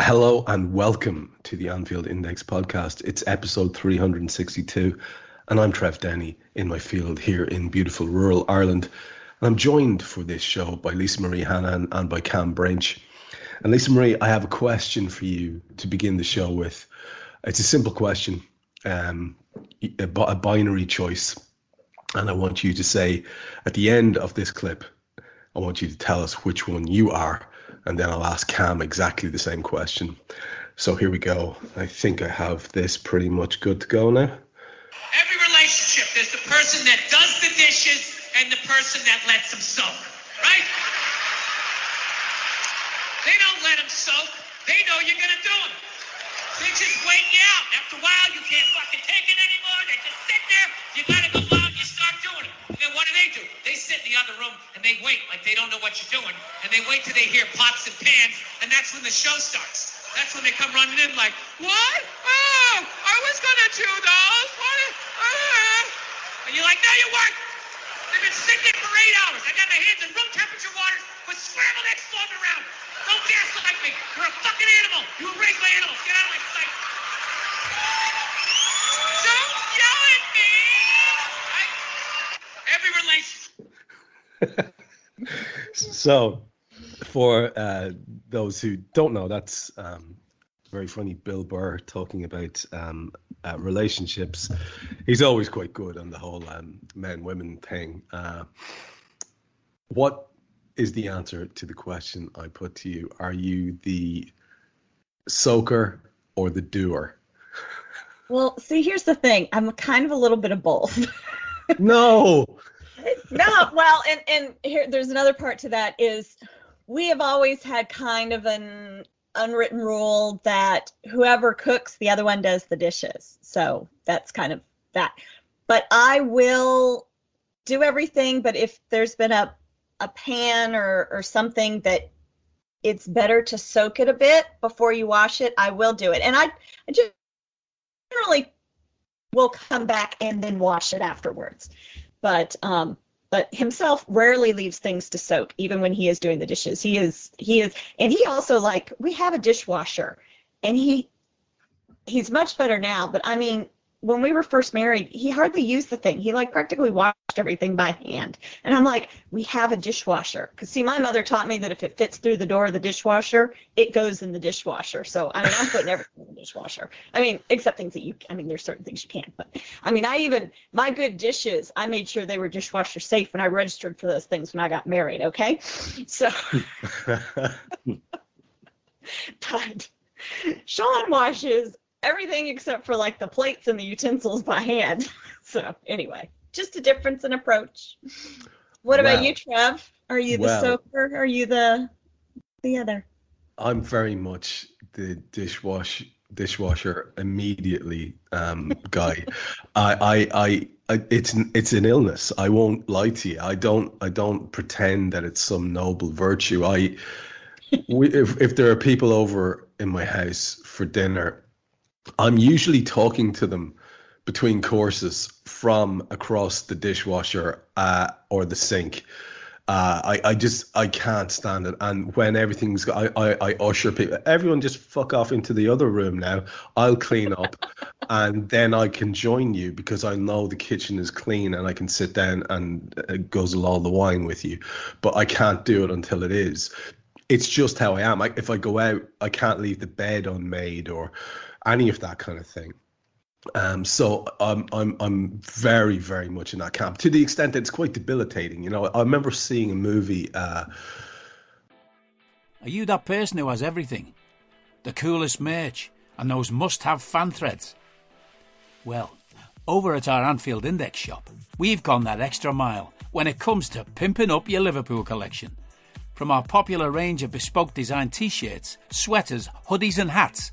Hello and welcome to the Anfield Index podcast. It's episode 362, and I'm Trev Downey in my field here in beautiful rural Ireland. And I'm joined for this show by Lisa Marie Hanahan and by Kam Brainch. And Lisa Marie, I have a question for you to begin the show with. It's a simple question, um, a, a binary choice. And I want you to say at the end of this clip, I want you to tell us which one you are. And then I'll ask Kam exactly the same question. So here we go. I think I have this pretty much good to go now. Every relationship, there's the person that does the dishes and the person that lets them soak, right? They don't let them soak. They know you're gonna do them. They just wait you out. After a while, you can't fucking take it anymore. They just sit there. You gotta go out. And you start doing it. And then what do they do? They sit in the other room and they wait like they don't know what you're doing. And they wait till they hear pots and pans. And that's when the show starts. That's when they come running in like, what? Oh, I was gonna do those. What? Uh. And you're like, no, you weren't. They've been sitting there for eight hours. I got my hands in room temperature water with scrambled eggs floating around. Don't gaslight me. You're a fucking animal. You were raised by animals. Get out of my sight. Don't yell at me. I, every relationship. so, for uh, those who don't know, that's um, very funny. Bill Burr talking about um, uh, relationships. He's always quite good on the whole um, men women thing. Uh, what is the answer to the question I put to you? Are you the soaker or the doer? Well, see, here's the thing. I'm kind of a little bit of both. no. no, well, and and here there's another part to that is we have always had kind of an unwritten rule that whoever cooks, the other one does the dishes. So that's kind of that. But I will do everything. But if there's been a a pan or or something that it's better to soak it a bit before you wash it, I will do it. And I, I just generally will come back and then wash it afterwards. But um, but himself rarely leaves things to soak, even when he is doing the dishes. He is he is, and he also like we have a dishwasher, and he he's much better now. But I mean, when we were first married, he hardly used the thing. He like practically washed everything by hand. And I'm like, we have a dishwasher. Because see, my mother taught me that if it fits through the door of the dishwasher, it goes in the dishwasher. So I mean, I'm putting everything in the dishwasher. I mean, except things that you, I mean, there's certain things you can't. But I mean, I even my good dishes, I made sure they were dishwasher safe, and I registered for those things when I got married. Okay, so. but Sean washes everything except for like the plates and the utensils by hand. so anyway, just a difference in approach. What about you, Trev? Are you the well- soaker? Are you the the other? I'm very much the dishwash dishwasher immediately um, guy. I, I, I, I, it's it's an illness. I won't lie to you. I don't I don't pretend that it's some noble virtue. I, we, if if there are people over in my house for dinner, I'm usually talking to them between courses from across the dishwasher uh, or the sink. Uh, I, I just I can't stand it. And when everything's I, I, I usher people, everyone just fuck off into the other room now. I'll clean up, and then I can join you because I know the kitchen is clean and I can sit down and uh, guzzle all the wine with you. But I can't do it until it is. It's just how I am. I, if I go out, I can't leave the bed unmade or any of that kind of thing. Um, so I'm I'm I'm very very much in that camp to the extent that it's quite debilitating. You know, I remember seeing a movie. Uh, Are you that person who has everything? The coolest merch and those must have fan threads? Well, over at our Anfield Index shop, we've gone that extra mile when it comes to pimping up your Liverpool collection. From our popular range of bespoke design t shirts, sweaters, hoodies, and hats,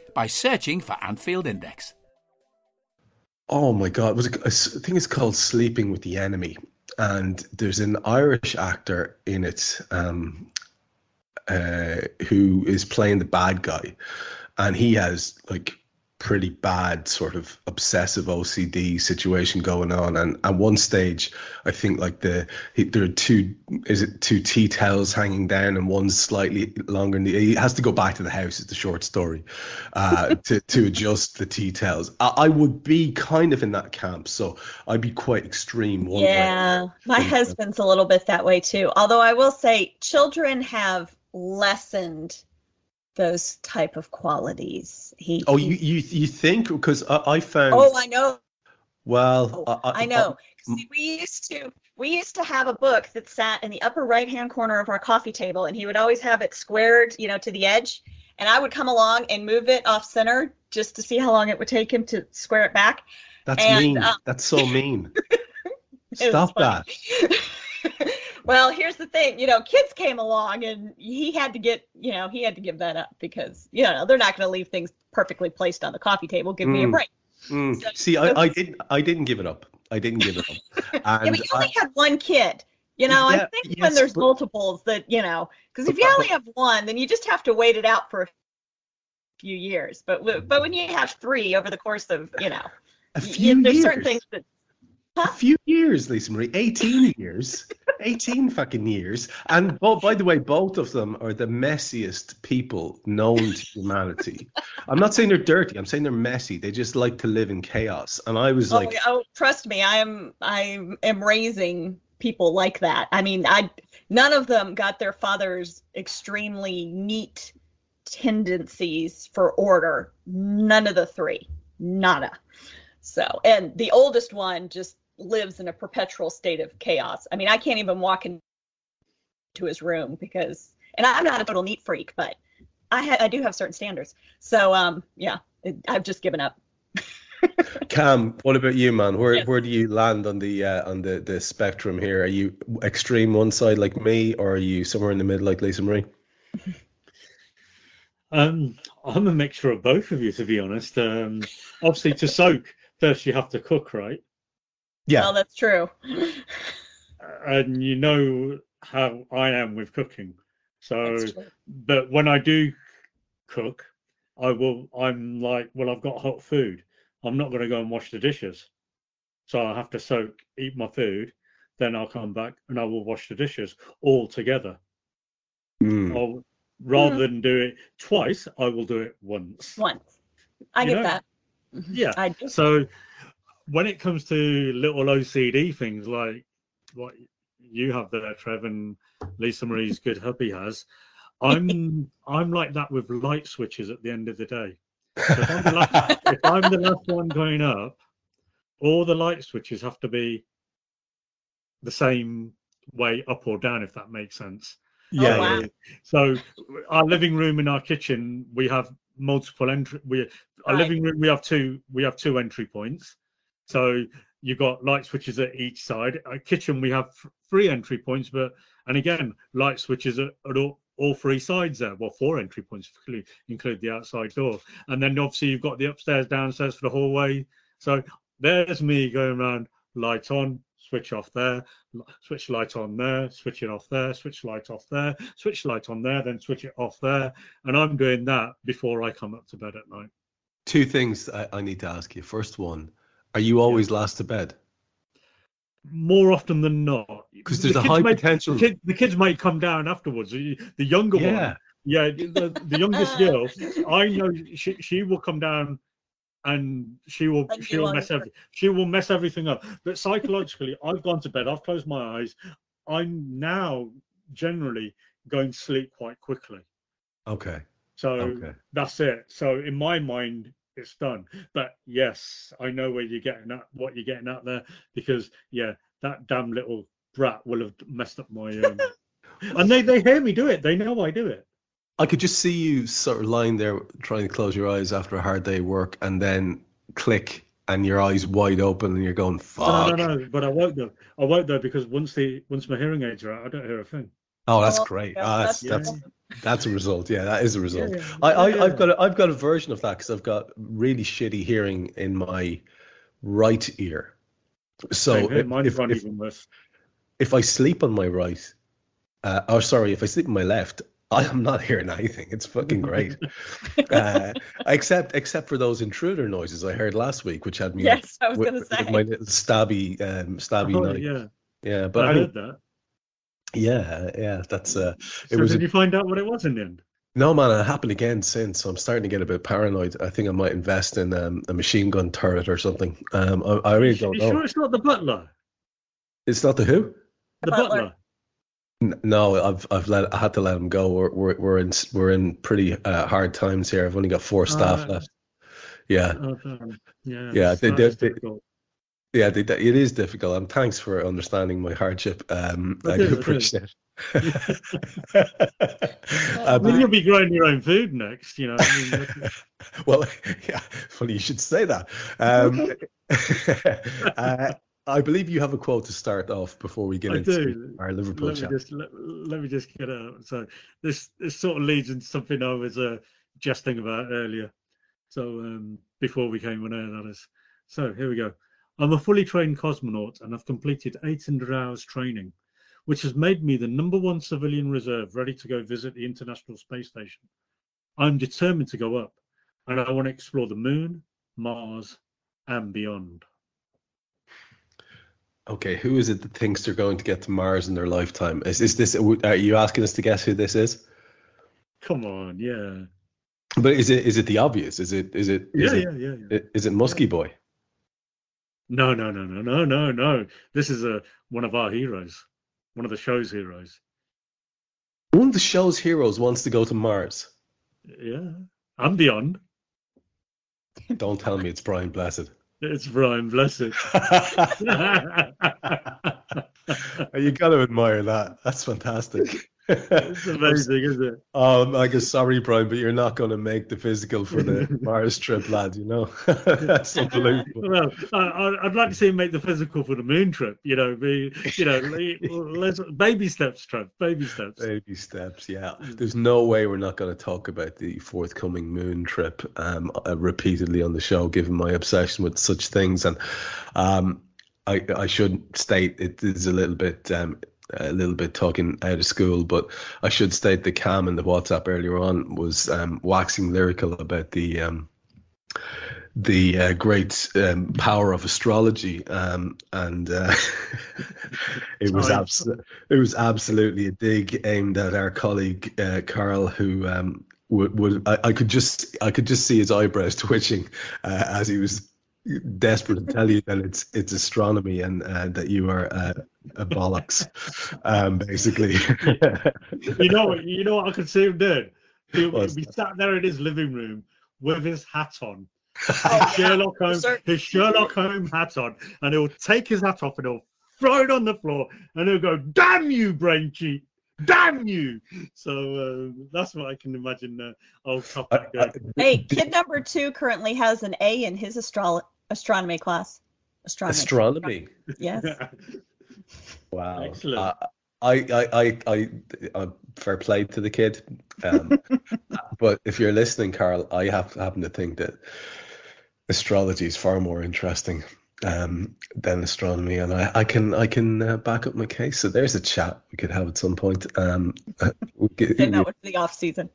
by searching for Anfield Index. oh my god, was it, I think it's called Sleeping with the Enemy, and there's an Irish actor in it um, uh, who is playing the bad guy, and he has like pretty bad sort of obsessive OCD situation going on. And at one stage, I think like the he, there are two is it two tea towels hanging down and one's slightly longer. And he has to go back to the house. It's a short story uh, to to adjust the tea towels. I, I would be kind of in that camp, so I'd be quite extreme. One way. Yeah, my husband's a little bit that way too. Although I will say, children have lessened those type of qualities. He. Oh, he- you you you think because I, I found Oh, I know. well Oh, I know. See, we used to we used to have a book that sat in the upper right hand corner of our coffee table, and he would always have it squared, you know, to the edge. And I would come along and move it off center just to see how long it would take him to square it back. That's And, mean. uh, That's so mean. Stop that. well, here's the thing, you know, kids came along and he had to get, you know, he had to give that up because, you know, they're not going to leave things perfectly placed on the coffee table. Give me a Mm. break. Mm. So- See, I, I didn't. I didn't give it up. I didn't give it up. yeah, And but you only I, had one kid. You know, Yeah, I think yes, when there's but- multiples that, you know, because if you only have one, then you just have to wait it out for a few years. But but when you have three over the course of, you know, a y- few there's years. certain things that A few years, Lisa Marie. Eighteen years. Eighteen fucking years. And oh, by the way, both of them are the messiest people known to humanity. I'm not saying they're dirty. I'm saying they're messy. They just like to live in chaos. And I was Oh, like, yeah, oh, trust me, I am I am raising people like that. I mean, I none of them got their father's extremely neat tendencies for order. None of the three. Nada. So, and the oldest one just lives in a perpetual state of chaos. I mean, I can't even walk into his room because and I'm not a total neat freak, but I ha- I do have certain standards. So, um yeah, it, I've just given up. Kam, what about you, man? Where Yes. where do you land on the uh, on the the spectrum here? Are you extreme one side like me, or are you somewhere in the middle like Lisa Marie? Um, I'm a mixture of both of you, to be honest. Um, obviously, to soak, first you have to cook, right? Yeah. Well, that's true. And you know how I am with cooking. So, but when I do cook, I will. I'm like, well, I've got hot food. I'm not going to go and wash the dishes. So I have to soak, eat my food, then I'll come back and I will wash the dishes all together. Mm. I'll, rather than do it twice, I will do it once. Once. I You get know, that. Yeah. I do. So when it comes to little OCD things like what you have there, Trev, and Lisa Marie's good hubby has, I'm I'm like that with light switches at the end of the day. So if, I'm the last, if I'm the last one going up, all the light switches have to be the same way up or down, if that makes sense. Yeah. Oh, wow. So our living room and our kitchen, we have multiple entry. We our Right. living room, we have two. We have two entry points. So you've got light switches at each side. Kitchen, we have three entry points, but and again, light switches at, at all, all three sides there. Well, four entry points you include the outside door, and then obviously you've got the upstairs, downstairs for the hallway. So there's me going around, light on, switch off there, switch light on there, switch it off there, switch light off there, switch light on there, then switch it off there, and I'm doing that before I come up to bed at night. Two things I, I need to ask you. First one, Are you always last to bed? More often than not, because there's a high may- potential- The, kid, the kids might come down afterwards. The, the younger Yeah. one, yeah, the, the youngest girl, I know she, she will come down and she will And she will mess her- every, she will mess everything up. But psychologically, I've gone to bed. I've closed my eyes. I'm now generally going to sleep quite quickly. Okay. So Okay. that's it. So in my mind, it's done. But yes, I know where you're getting at, what you're getting at there, because yeah, that damn little brat will have messed up my. Um... and they they hear me do it. They know I do it. I could just see you sort of lying there trying to close your eyes after a hard day of work and then click and your eyes wide open and you're going, No, fuck. no, no. But I won't though. I won't though because once the once my hearing aids are out, I don't hear a thing. Oh, that's Oh, great. yeah, Ah, that's, that's that's, that's a result. Yeah, that is a result. yeah, I, I, I've, got a, I've got a version of that because I've got really shitty hearing in my right ear. So if, if, if, if I sleep on my right, uh, or sorry, if I sleep on my left, I am not hearing anything. It's fucking great. uh, except except for those intruder noises I heard last week, which had me Yes, I was with, gonna say. my little stabby um, stabby Oh, knife. yeah, Yeah, but I I heard that. Yeah, yeah, that's uh, it So was. did A, you find out what it was in the end? no, man, it happened again since. So I'm starting to get a bit paranoid. I think I might invest in um, a machine gun turret or something. Um, I, I really don't you know. sure it's not the butler? It's not the who. The butler. butler. No, I've I've let I had to let him go. We're we're we're in we're in pretty uh, hard times here. I've only got four staff Ah. left. Yeah, um, yeah. Yeah, they- they- they- difficult. Yeah, it is difficult. And thanks for understanding my hardship. Um, I do, I do do. appreciate. it. I uh, you'll be growing your own food next, you know. I mean, well, yeah, funny you should say that. Um, uh, I believe you have a quote to start off before we get I into do. our Liverpool let me chat. just let, let me just get out. So this this sort of leads into something I was uh, jesting about earlier. So um, before we came on air, that is. So here we go. I'm a fully trained cosmonaut and I've completed 800 hours training, which has made me the number one civilian reserve ready to go visit the International Space Station. I'm determined to go up, and I want to explore the moon, Mars, and beyond. Okay, who is it that thinks they're going to get to Mars in their lifetime? Is, is this? Are you asking us to guess who this is? Come on, yeah, But is it is it the obvious? Is it is it is yeah, it, yeah, yeah, yeah. Is it Muskie Boy? No, no, no, no, no, no, no. This is a one of our heroes, one of the show's heroes. One of the show's heroes wants to go to Mars. Yeah, and beyond. Don't tell me it's Brian Blessed. It's Brian Blessed. you got to admire that. That's fantastic. It's amazing, isn't it? Um, I guess sorry, Brian, but you're not going to make the physical for the Mars trip, lad. You know, that's unbelievable. Well, I, I'd like to see him make the physical for the moon trip. You know, be you know, let's baby steps, Trev, baby steps. Baby steps, yeah. There's no way we're not going to talk about the forthcoming moon trip um, uh, repeatedly on the show, given my obsession with such things. And um, I, I should state it is a little bit. Um, a little bit talking out of school, but I should state that Kam in the WhatsApp earlier on was um, waxing lyrical about the um, the uh, great um, power of astrology, um, and uh, it was abs- it was absolutely a dig aimed at our colleague uh, Carl, who um, would, would I, I could just I could just see his eyebrows twitching uh, as he was desperate to tell you that it's it's astronomy and uh, that you are uh, a bollocks, um, basically. You know what? You know what I could see him doing? He'll What's be sat there in his living room with his hat on, his Sherlock Holmes, his Sherlock Holmes hat on, and he'll take his hat off and he'll throw it on the floor, and he'll go, "Damn you, Brainch! Damn you!" So uh, that's what I can imagine. Uh, old top I- hat going. I- Hey, kid number two currently has an A in his astro- astronomy class. Astronomy. astronomy. Yes. Wow. Excellent. Uh, I, I, I, I, uh, fair play to the kid. Um, but if you're listening, Carl, I have happen to think that astrology is far more interesting um, than astronomy, and I, I can, I can uh, back up my case. So there's a chat we could have at some point. Um, we could- that was the off season.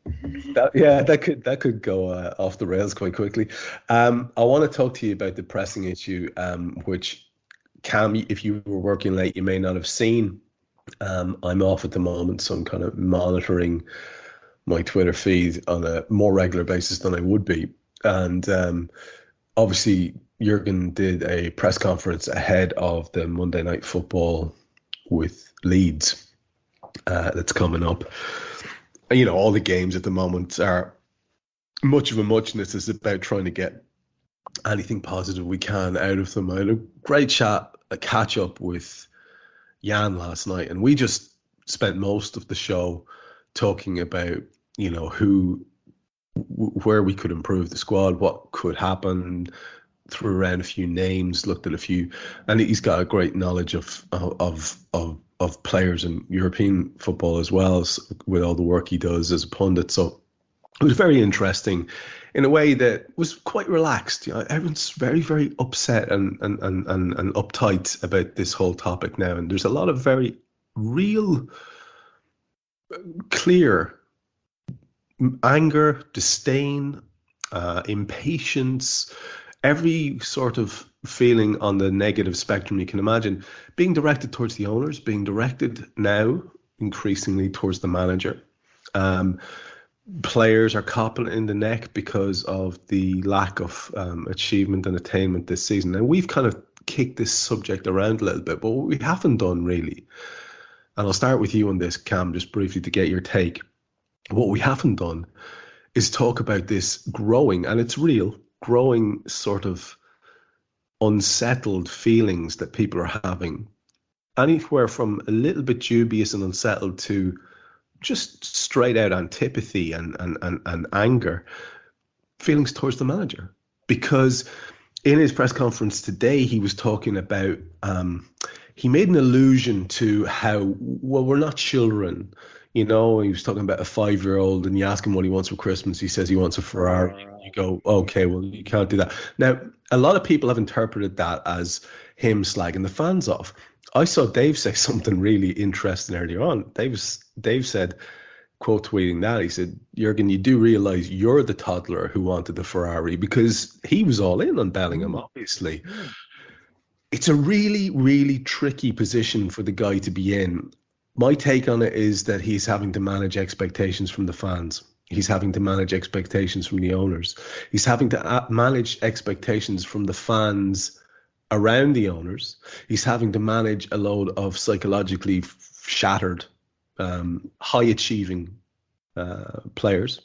That, yeah, that could that could go uh, off the rails quite quickly. Um, I want to talk to you about the pressing issue, um, which Kam, if you were working late, you may not have seen. Um, I'm off at the moment, so I'm kind of monitoring my Twitter feed on a more regular basis than I would be. And um, obviously, Jurgen did a press conference ahead of the Monday Night Football with Leeds uh, that's coming up. You know, all the games at the moment are much of a muchness It's about trying to get anything positive we can out of them. I had a great chat, a catch up with Jan last night, and we just spent most of the show talking about, you know, who, where we could improve the squad, what could happen, threw around a few names, looked at a few, and he's got a great knowledge of of of of players in European football as well as with all the work he does as a pundit. So it was very interesting in a way that was quite relaxed. You know, everyone's very, very upset and, and, and, and, and uptight about this whole topic now. And there's a lot of very real, clear anger, disdain, uh, impatience, every sort of feeling on the negative spectrum you can imagine being directed towards the owners, being directed now increasingly towards the manager. Um, players are copping in the neck because of the lack of um, achievement and attainment this season. And we've kind of kicked this subject around a little bit, but what we haven't done really, and I'll start with you on this, Kam, just briefly to get your take. What we haven't done is talk about this growing, and it's real, growing sort of unsettled feelings that people are having. Anywhere from a little bit dubious and unsettled to just straight out antipathy and, and, and, and anger feelings towards the manager. Because in his press conference today, he was talking about, um, he made an allusion to how, well, we're not children. You know, he was talking about a five year old, and you ask him what he wants for Christmas. He says he wants a Ferrari. You go, okay, well, you can't do that. Now, a lot of people have interpreted that as him slagging the fans off. I saw Dave say something really interesting earlier on. Dave Dave said, quote tweeting that he said, "Jurgen, you do realize you're the toddler who wanted the Ferrari because he was all in on Bellingham, mm. obviously." It's a really, really tricky position for the guy to be in. My take on it is that he's having to manage expectations from the fans. He's having to manage expectations from the owners. He's having to uh, manage expectations from the fans around the owners. He's having to manage a load of psychologically shattered, um, high achieving uh, players.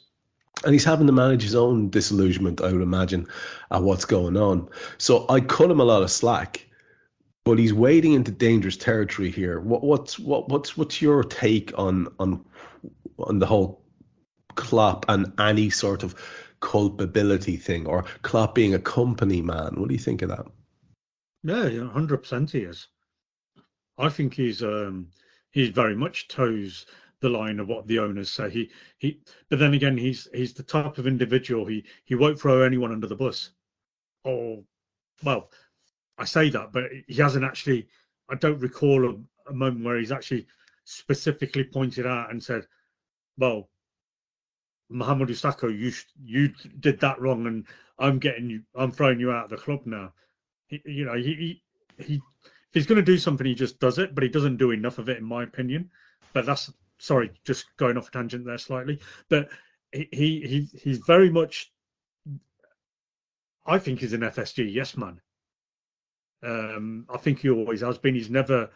And he's having to manage his own disillusionment, I would imagine, at what's going on. So I cut him a lot of slack, but he's wading into dangerous territory here. What, what's what, what's what's your take on on on the whole Klopp and any sort of culpability thing, or Klopp being a company man? What do you think of that? Yeah, hundred percent he is. I think he's um he's very much toes the line of what the owners say. He he but then again he's he's the type of individual he he won't throw anyone under the bus. Or well, I say that, but he hasn't actually I don't recall a, a moment where he's actually specifically pointed out and said, Well, Mamadou Sakho, you you did that wrong and I'm getting you I'm throwing you out of the club now he, you know, he, he, he if he's going to do something, he just does it, but he doesn't do enough of it, in my opinion. But that's sorry, just going off a tangent there slightly. But he he he's very much. I think he's an FSG yes man. Um, I think he always has been. He's never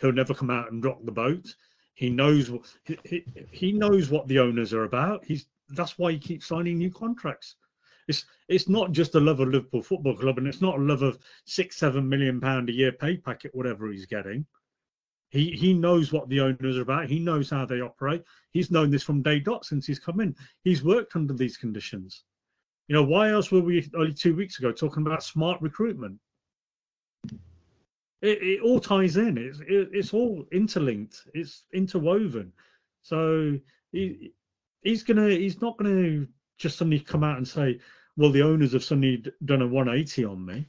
he'll never come out and rock the boat. He knows what he, he knows what the owners are about. He's that's why he keeps signing new contracts. It's it's not just a love of Liverpool Football Club, and it's not a love of six, seven million pound a year pay packet, whatever he's getting. He he knows what the owners are about. He knows how they operate. He's known this from day dot since he's come in. He's worked under these conditions. You know, why else were we only two weeks ago talking about smart recruitment? It, it all ties in. It's it, it's all interlinked. It's interwoven. So he he's gonna he's not gonna just suddenly come out and say, well, the owners have suddenly done a 180 on me.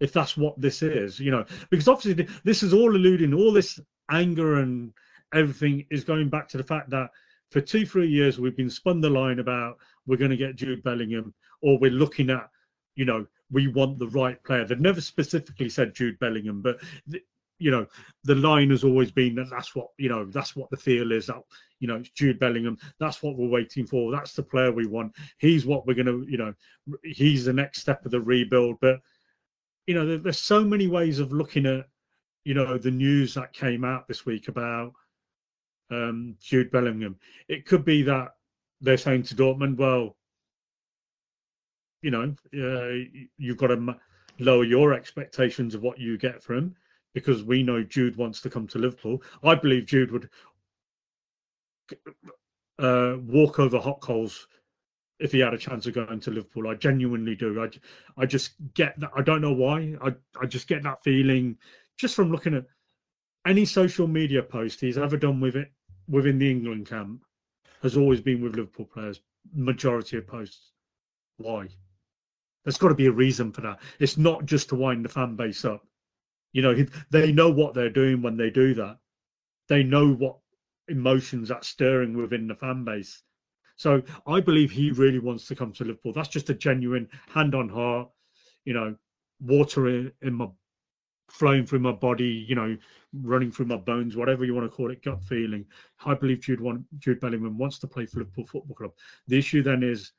If that's what this is, you know, because obviously this is all alluding, all this anger and everything is going back to the fact that for two, three years, we've been spun the line about we're going to get Jude Bellingham, or we're looking at, you know, we want the right player. They've never specifically said Jude Bellingham, but you know, the line has always been that that's what you know, that's what the feel is. That you know, it's Jude Bellingham. That's what we're waiting for. That's the player we want. He's what we're going to, you know, he's the next step of the rebuild. But you know, there, there's so many ways of looking at, you know, the news that came out this week about um, Jude Bellingham. It could be that they're saying to Dortmund, well, you know, uh, you've got to lower your expectations of what you get from him because we know Jude wants to come to Liverpool. I believe Jude would uh, walk over hot coals if he had a chance of going to Liverpool. I genuinely do. I, I just get that. I don't know why. I, I just get that feeling just from looking at any social media post he's ever done with it within the England camp has always been with Liverpool players. Majority of posts. Why? There's got to be a reason for that. It's not just to wind the fan base up. You know, they know what they're doing when they do that. They know what emotions that's stirring within the fan base. So I believe he really wants to come to Liverpool. That's just a genuine hand on heart, you know, water in, in my flowing through my body, you know, running through my bones, whatever you want to call it, gut feeling. I believe Jude want, Jude Bellingham wants to play for Liverpool Football Club. The issue then is,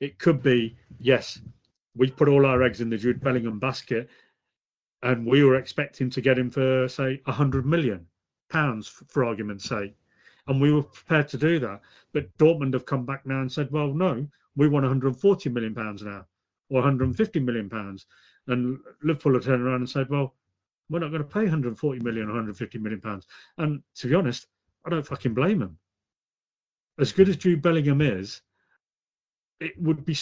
it could be yes, we put all our eggs in the Jude Bellingham basket, and we were expecting to get him for say a hundred million pounds, for, argument's sake, and we were prepared to do that. But Dortmund have come back now and said, well, no, we want 140 million pounds now, or 150 million pounds and Liverpool have turned around and said, well, we're not going to pay 140 million, 150 million pounds. And to be honest, I don't fucking blame them. As good as Jude Bellingham is, it would be.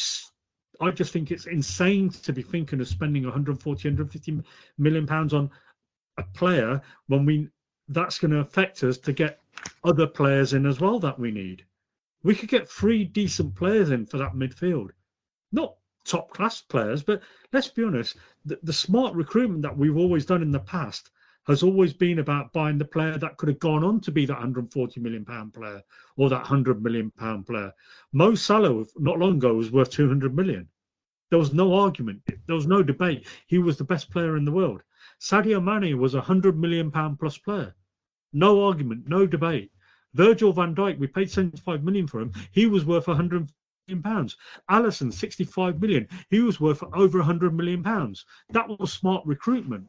I just think it's insane to be thinking of spending 140, 150 million pounds on a player when we that's going to affect us to get other players in as well that we need. We could get three decent players in for that midfield, not top class players. But let's be honest, the, the, smart recruitment that we've always done in the past has always been about buying the player that could have gone on to be that 140 million pound player or that 100 million pound player. Mo Salah not long ago was worth 200 million. There was no argument. There was no debate. He was the best player in the world. Sadio Mane was a 100 million pound plus player. No argument, no debate. Virgil van Dijk, we paid 75 million for him. He was worth 100 million pounds. Alisson, 65 million. He was worth over 100 million pounds. That was smart recruitment.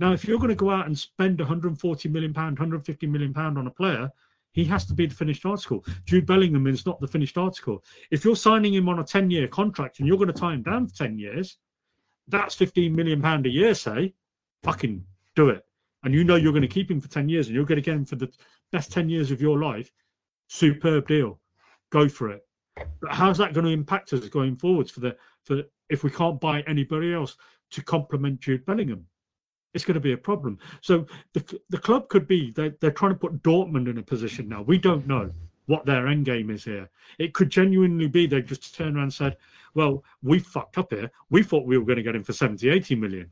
Now, if you're going to go out and spend 140 million pound, 150 million pound on a player, he has to be the finished article. Jude Bellingham is not the finished article. If you're signing him on a 10 year contract and you're going to tie him down for 10 years, that's 15 million pound a year, say, fucking do it. And you know you're going to keep him for 10 years and you're going to get him for the best 10 years of your life. Superb deal. Go for it. But how's that going to impact us going forwards for the for if we can't buy anybody else to complement Jude Bellingham? It's going to be a problem. So the the club could be they're, they're trying to put Dortmund in a position now. We don't know what their end game is here. It could genuinely be they just turned around and said, well, we fucked up here. We thought we were going to get him for 70, 80 million.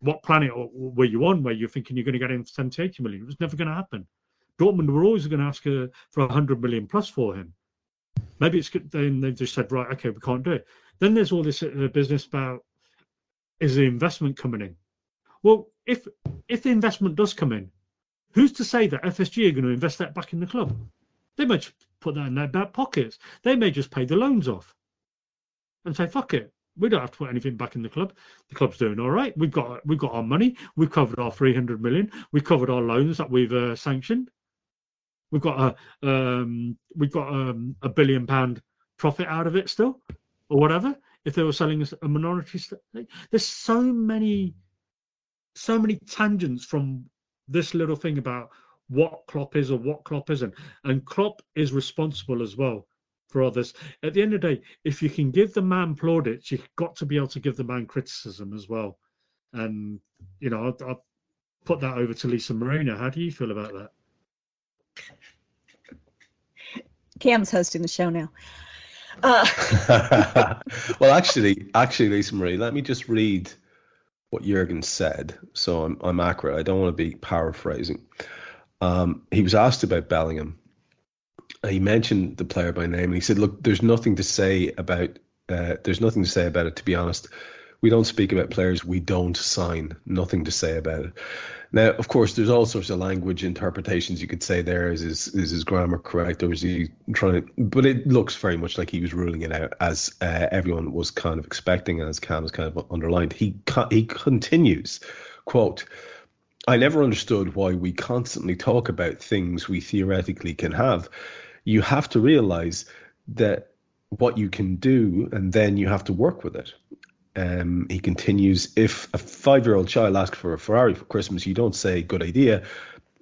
What planet were you on where you're thinking you're going to get him for 70, 80 million? It was never going to happen. Dortmund were always going to ask uh, for 100 million plus for him. Maybe it's good. Then they've just said, right, okay, we can't do it. Then there's all this uh, business about is the investment coming in? Well, if if the investment does come in, who's to say that FSG are going to invest that back in the club? They may just put that in their back pockets. They may just pay the loans off and say, fuck it. We don't have to put anything back in the club. The club's doing all right. We've got we've got our money. We've covered our 300 million. We've covered our loans that we've uh, sanctioned. We've got a um, we've got um, a billion pound profit out of it still, or whatever. If they were selling us a minority stake, there's so many, so many tangents from this little thing about what Klopp is or what Klopp isn't, and Klopp is responsible as well for others. At the end of the day, if you can give the man plaudits, you've got to be able to give the man criticism as well. And you know, I'll, I'll put that over to Lisa Marina. How do you feel about that? Kam's hosting the show now. Uh. well, actually, actually, Lisa Marie, let me just read what Jurgen said, so I'm, I'm accurate. I don't want to be paraphrasing. Um, he was asked about Bellingham, he mentioned the player by name and he said, "Look, there's nothing to say about. Uh, there's nothing to say about it. To be honest, we don't speak about players we don't sign. Nothing to say about it." Now, of course, there's all sorts of language interpretations you could say there. Is his, is his grammar correct, or is he trying to? But it looks very much like he was ruling it out, as uh, everyone was kind of expecting, and as Kam has kind of underlined. He he continues, quote. I never understood why we constantly talk about things we theoretically can have. You have to realize that what you can do, and then you have to work with it. Um, he continues, if a five year old child asks for a Ferrari for Christmas, you don't say, good idea.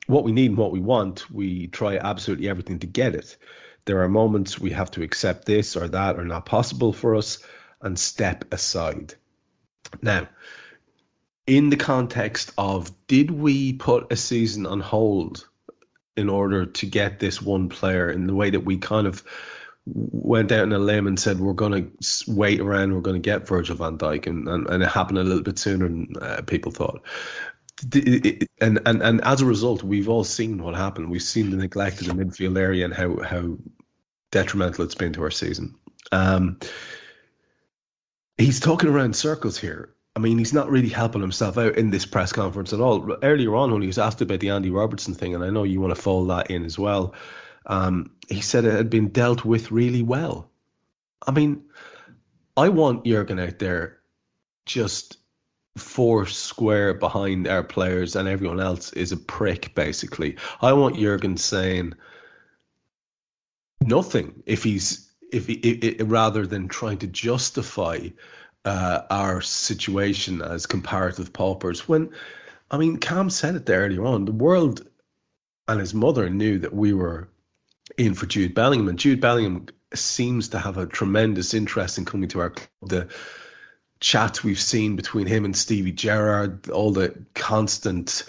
What we need and what we want, we try absolutely everything to get it. There are moments we have to accept this or that are not possible for us and step aside. Now, in the context of did we put a season on hold in order to get this one player in the way that we kind of went out on a limb and said we're going to wait around, we're going to get Virgil van Dijk, and, and, and it happened a little bit sooner than uh, people thought. And, and and as a result, we've all seen what happened. We've seen the neglect of the midfield area and how how detrimental it's been to our season. Um, he's talking around circles here. I mean, he's not really helping himself out in this press conference at all. Earlier on, when he was asked about the Andy Robertson thing, and I know you want to fold that in as well, um, he said it had been dealt with really well. I mean, I want Jurgen out there just four square behind our players and everyone else is a prick, basically. I want Jurgen saying nothing if he's if he, it, rather than trying to justify uh, our situation as comparative paupers. When, I mean, Kam said it there earlier on. The world and his mother knew that we were in for Jude Bellingham, and Jude Bellingham seems to have a tremendous interest in coming to our club. The chats we've seen between him and Stevie Gerrard, all the constant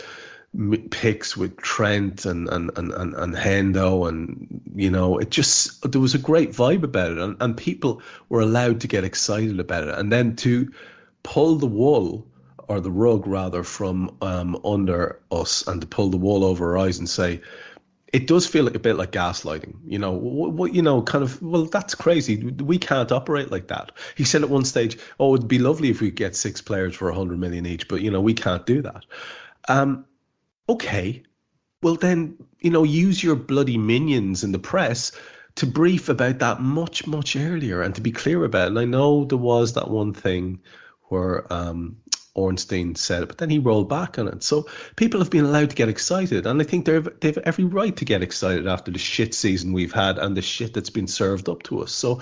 picks with Trent and and and and, and Hendo, and you know, it just there was a great vibe about it, and, and people were allowed to get excited about it, and then to pull the wool or the rug rather from um, under us and to pull the wool over our eyes and say. It does feel like a bit like gaslighting, you know. What, you know, kind of. Well, that's crazy. We can't operate like that. He said at one stage, "Oh, it'd be lovely if we get six players for a hundred million each, but you know, we can't do that." Um, okay, well then, you know, use your bloody minions in the press to brief about that much, much earlier and to be clear about it. And I know there was that one thing where um, Ornstein said it, but then he rolled back on it. So people have been allowed to get excited, and I think they've they've every right to get excited after the shit season we've had and the shit that's been served up to us. So.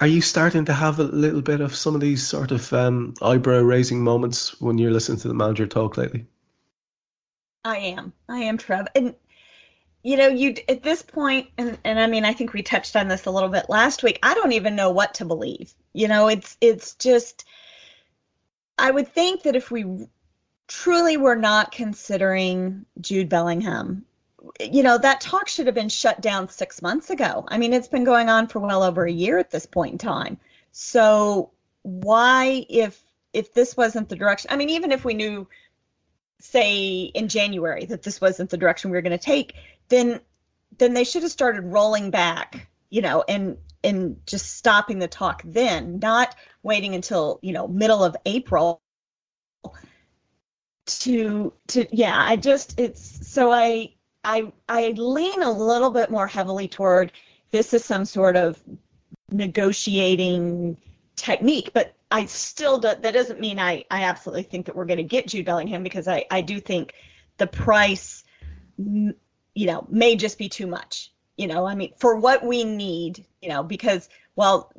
Are you starting to have a little bit of some of these sort of um, eyebrow raising moments when you're listening to the manager talk lately? I am. I am, Trev. And you know, you at this point, and and I mean, I think we touched on this a little bit last week. I don't even know what to believe. You know, it's it's just. I would think that if we truly were not considering Jude Bellingham, you know, that talk should have been shut down six months ago. I mean, it's been going on for well over a year at this point in time. So why, if if this wasn't the direction, I mean, even if we knew say in January that this wasn't the direction we were going to take, then then they should have started rolling back, you know, and and just stopping the talk then, not waiting until you know middle of April to to yeah. I just it's so I I I lean a little bit more heavily toward this is some sort of negotiating technique, but I still do, that doesn't mean I, I absolutely think that we're going to get Jude Bellingham because I, I do think the price, you know, may just be too much. You know, I mean, for what we need, you know, because well,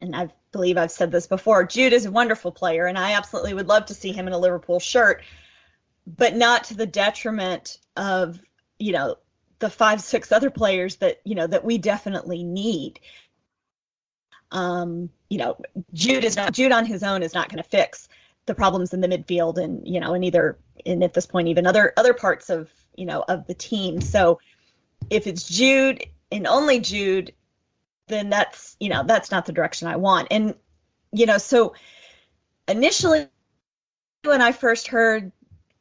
and I believe I've said this before, Jude is a wonderful player, and I absolutely would love to see him in a Liverpool shirt, but not to the detriment of you know the five six other players that you know that we definitely need. Um, you know, Jude is not Jude on his own is not going to fix the problems in the midfield and you know, and either and at this point even other other parts of you know of the team. So if it's Jude and only Jude, then that's you know that's not the direction I want. And you know, so initially when I first heard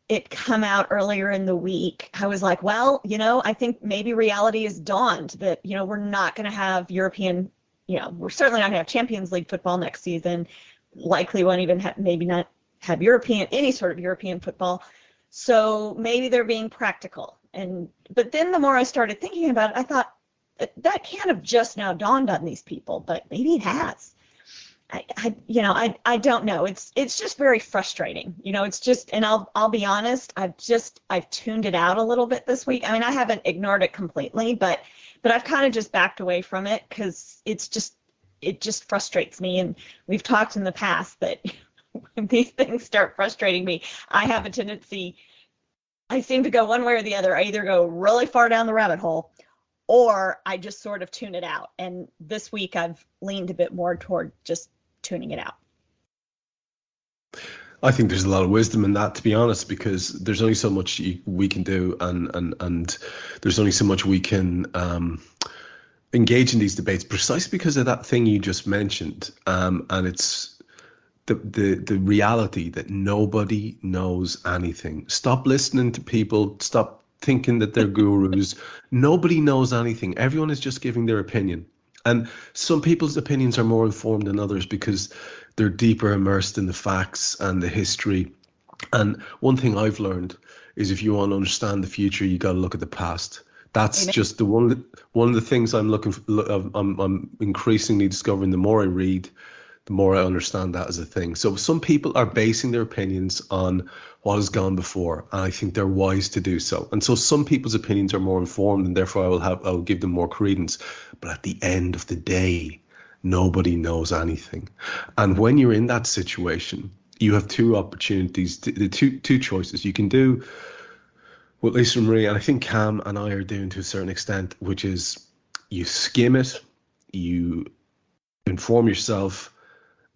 it come out earlier in the week, I was like, well, you know, I think maybe reality has dawned that, you know, we're not going to have European, you know, we're certainly not going to have Champions League football next season. Likely won't even have, maybe not have European, any sort of European football. So maybe they're being practical. And, but then the more I started thinking about it, I thought, that can't have just now dawned on these people, but maybe it has. I, I, you know, I, I don't know. It's, it's just very frustrating. You know, it's just, and I'll, I'll be honest. I've just, I've tuned it out a little bit this week. I mean, I haven't ignored it completely, but, but I've kind of just backed away from it because it's just, it just frustrates me. And we've talked in the past that when these things start frustrating me, I have a tendency. I seem to go one way or the other. I either go really far down the rabbit hole or I just sort of tune it out. And this week I've leaned a bit more toward just tuning it out. I think there's a lot of wisdom in that, to be honest, because there's only so much we can do, and and and there's only so much we can um, engage in these debates, precisely because of that thing you just mentioned, um, and it's the the the reality that nobody knows anything. Stop listening to people. Stop thinking that they're gurus. nobody knows anything. Everyone is just giving their opinion. And some people's opinions are more informed than others because they're deeper immersed in the facts and the history. And one thing I've learned is if you want to understand the future, you got to look at the past. That's Amen. just the one one of the things I'm looking for, I'm, I'm increasingly discovering the more I read, the more I understand that as a thing. So some people are basing their opinions on what has gone before, and I think they're wise to do so. And so some people's opinions are more informed, and therefore I will have I will give them more credence. But at the end of the day, nobody knows anything. And when you're in that situation, you have two opportunities, the two two choices. You can do what Lisa Marie and I think Kam and I are doing to a certain extent, which is you skim it, you inform yourself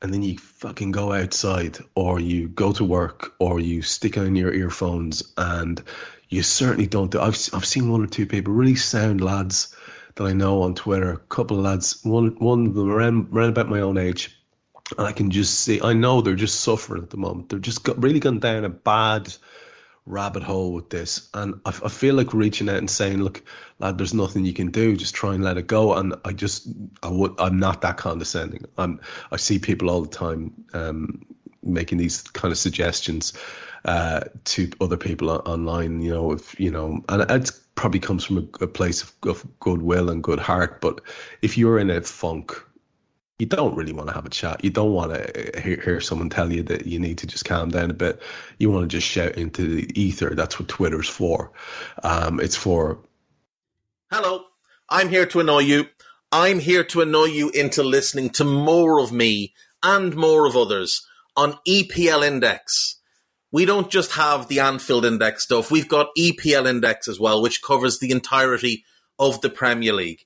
and then you fucking go outside or you go to work or you stick on your earphones and you certainly don't do I've I've seen one or two people really sound lads that I know on Twitter, a couple of lads, one one of them around, about my own age, and I can just see I know they're just suffering at the moment. They're just got, really gone down a bad rabbit hole with this. And I, I, feel like reaching out and saying, look, lad, there's nothing you can do. Just try and let it go. And I just, I would, I'm not that condescending. I'm, I see people all the time um, making these kind of suggestions uh, to other people online, you know, if, you know, and it probably comes from a, a place of, of goodwill and good heart. But if you're in a funk, you don't really want to have a chat. You don't want to hear, hear, someone tell you that you need to just calm down a bit. You want to just shout into the ether. That's what Twitter's for. Um, it's for. Hello, I'm here to annoy you. I'm here to annoy you into listening to more of me and more of others on EPL Index. We don't just have the Anfield Index stuff. We've got EPL Index as well, which covers the entirety of the Premier League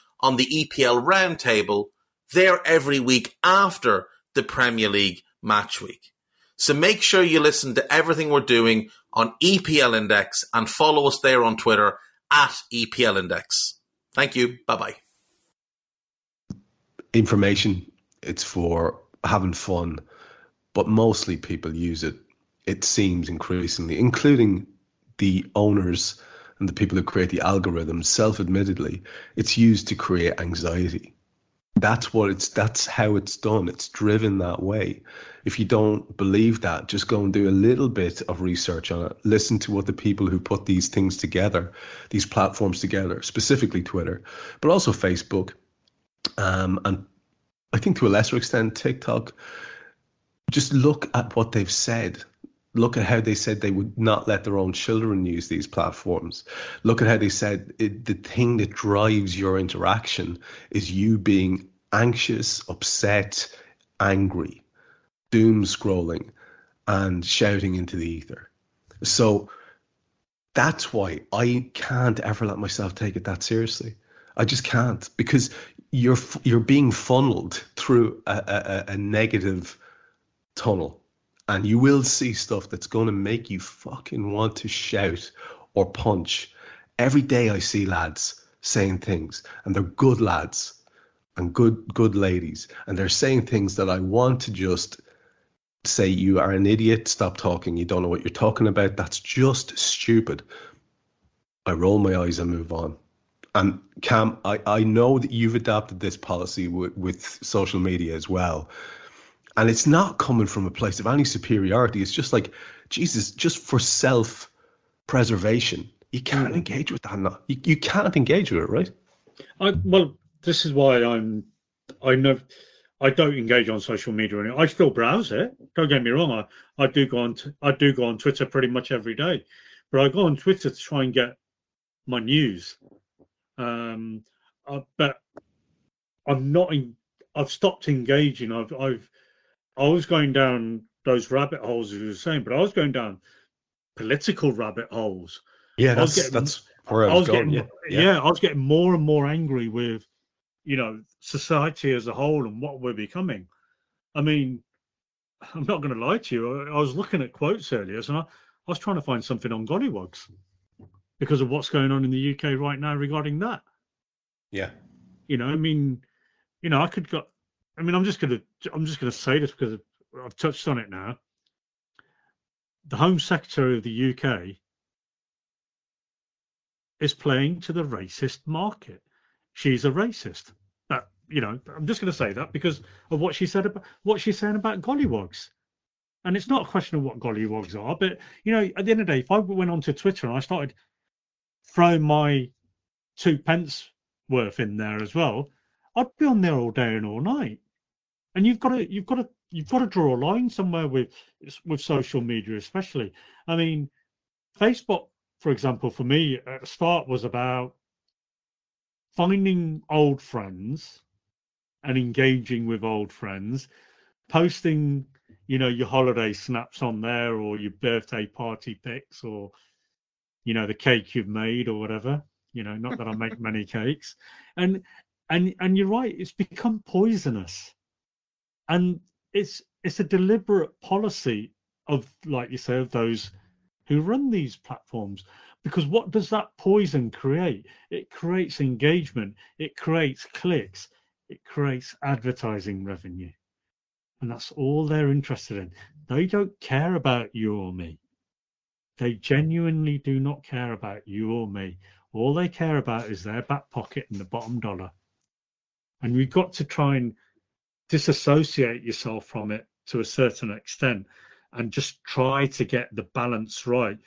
on the EPL roundtable there every week after the Premier League match week. So make sure you listen to everything we're doing on EPL Index and follow us there on Twitter at EPL Index. Thank you. Bye bye. Information, it's for having fun, but mostly people use it, it seems increasingly, including the owners and the people who create the algorithms, self-admittedly, it's used to create anxiety. That's what it's. That's how it's done. It's driven that way. If you don't believe that, just go and do a little bit of research on it. Listen to what the people who put these things together, these platforms together, specifically Twitter, but also Facebook, um, and I think to a lesser extent TikTok. Just look at what they've said Look at how they said they would not let their own children use these platforms. Look at how they said it, the thing that drives your interaction is you being anxious, upset, angry, doom scrolling, and shouting into the ether. So that's why I can't ever let myself take it that seriously. I just can't because you're you're being funneled through a, a, a negative tunnel, and you will see stuff that's going to make you fucking want to shout or punch. Every day I see lads saying things, and they're good lads and good good ladies, and they're saying things that I want to just say you are an idiot, stop talking, you don't know what you're talking about. That's just stupid. I roll my eyes and move on. And Kam, I, I know that you've adapted this policy with, with social media as well. And it's not coming from a place of any superiority. It's just like, Jesus, just for self preservation, you can't engage with that. Not, you, you can't engage with it, right? I, well, this is why I'm. I know. I don't engage on social media anymore. I still browse it. Don't get me wrong. I, I do go on. T- I do go on Twitter pretty much every day, but I go on Twitter to try and get my news. Um, uh, but I'm not. In, I've stopped engaging. I've. I've. I was going down those rabbit holes, as you were saying, but I was going down political rabbit holes. Yeah, that's getting- that's where I was, going. getting, yeah, yeah. I was getting more and more angry with, you know, society as a whole and what we're becoming. I mean, I'm not going to lie to you. I, I was looking at quotes earlier, and I, I was trying to find something on Gollywogs because of what's going on in the UK right now regarding that. yeah. You know, I mean, you know, I could go. I mean, I'm just gonna, I'm just gonna say this because I've touched on it now. The Home Secretary of the UK is playing to the racist market. She's a racist. That you know, I'm just going to say that because of what she said about what she's saying about gollywogs. And it's not a question of what gollywogs are, but you know, at the end of the day, if I went onto Twitter and I started throwing my two pence worth in there as well, I'd be on there all day and all night. And you've got to, you've got to, you've got to draw a line somewhere with with social media, especially. I mean, Facebook, for example, for me at the start was about finding old friends and engaging with old friends, posting, you know, your holiday snaps on there or your birthday party pics or, you know, the cake you've made or whatever. You know, not that I make many cakes. And and and you're right, it's become poisonous. And it's it's a deliberate policy of, like you say, of those who run these platforms. Because what does that poison create? It creates engagement, it creates clicks, it creates advertising revenue. And that's all they're interested in. They don't care about you or me. They genuinely do not care about you or me. All they care about is their back pocket and the bottom dollar. And you've got to try and disassociate yourself from it to a certain extent and just try to get the balance right.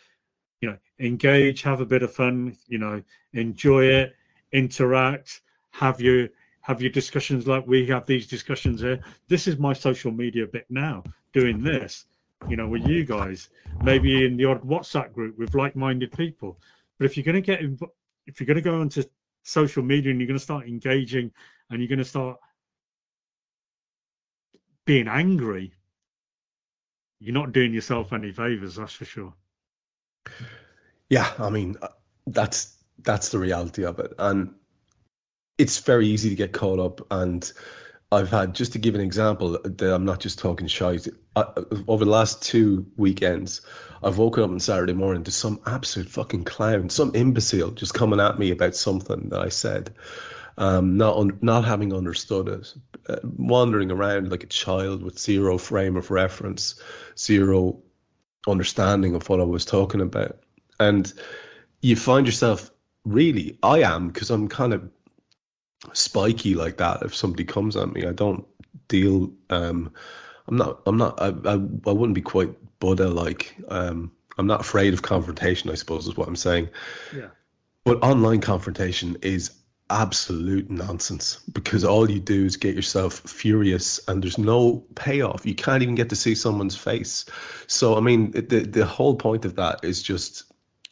You know, engage, have a bit of fun, you know, enjoy it, interact, have your have your discussions like we have these discussions here. This is my social media bit now, doing this, you know, with you guys, maybe in the odd WhatsApp group with like-minded people. But if you're going to get, if you're going to go onto social media and you're going to start engaging and you're going to start being angry, you're not doing yourself any favors, that's for sure. Yeah, I mean uh, that's that's the reality of it, and it's very easy to get caught up. And I've had just to give an example that I'm not just talking shite. I, over the last two weekends, I've woken up on Saturday morning to some absolute fucking clown, some imbecile just coming at me about something that I said, um, not un- not having understood it, uh, wandering around like a child with zero frame of reference, zero understanding of what I was talking about. And you find yourself really, I am, because I'm kind of spiky like that. If somebody comes at me, I don't deal. Um, I'm not. I'm not. I. I, I wouldn't be quite Buddha like. Um, I'm not afraid of confrontation. I suppose is what I'm saying. Yeah. But online confrontation is absolute nonsense because all you do is get yourself furious and there's no payoff. You can't even get to see someone's face. So I mean, the the whole point of that is just.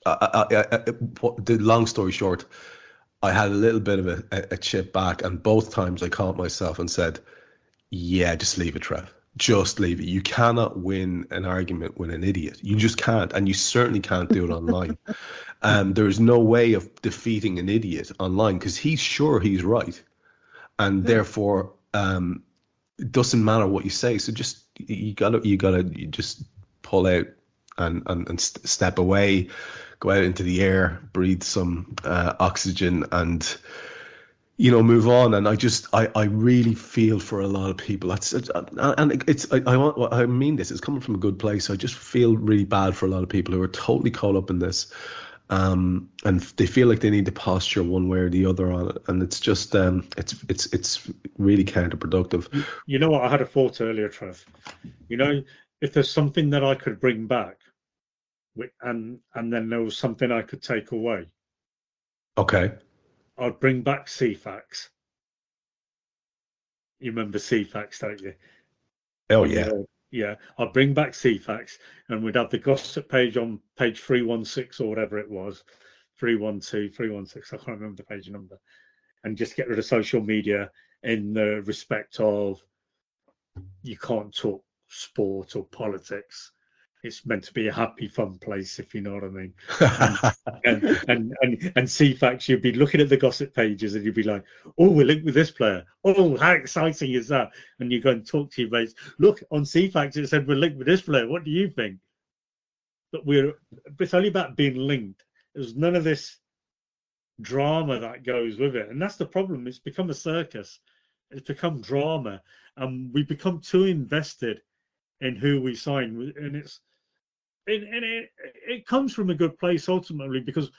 I, I, I, the long story short, I had a little bit of a, a, a chip back, and both times I caught myself and said, "Yeah, just leave it, Trev. Just leave it. You cannot win an argument with an idiot. You just can't, and you certainly can't do it online. Um, there is no way of defeating an idiot online because he's sure he's right, and therefore um, it doesn't matter what you say. So just you gotta you gotta you just pull out and and, and st- step away, go out into the air, breathe some uh, oxygen, and you know move on. And i just i i really feel for a lot of people. That's and it's i i, want, I mean this it's coming from a good place. I just feel really bad for a lot of people who are totally caught up in this um and they feel like they need to posture one way or the other on it. And it's just um it's it's it's really counterproductive. You know what? I had a thought earlier, Trev. You know, if there's something that I could bring back, and and then there was something I could take away, okay I'd bring back Ceefax. You remember Ceefax, don't you? oh yeah uh, Yeah, I'd bring back Ceefax, and we'd have the gossip page on page three one six or whatever it was, 312, 316. I can't remember the page number, and just get rid of social media in the respect of you can't talk sport or politics. It's meant to be a happy, fun place, if you know what I mean. And and and, and Ceefax, you'd be looking at the gossip pages and you'd be like, "Oh, we're linked with this player. Oh, how exciting is that?" And you go and talk to your mates. Look on Ceefax, it said we're linked with this player. What do you think? But we're it's only about being linked. There's none of this drama that goes with it, and that's the problem. It's become a circus. It's become drama, and we become too invested in who we sign, and it's and, and it, it comes from a good place ultimately because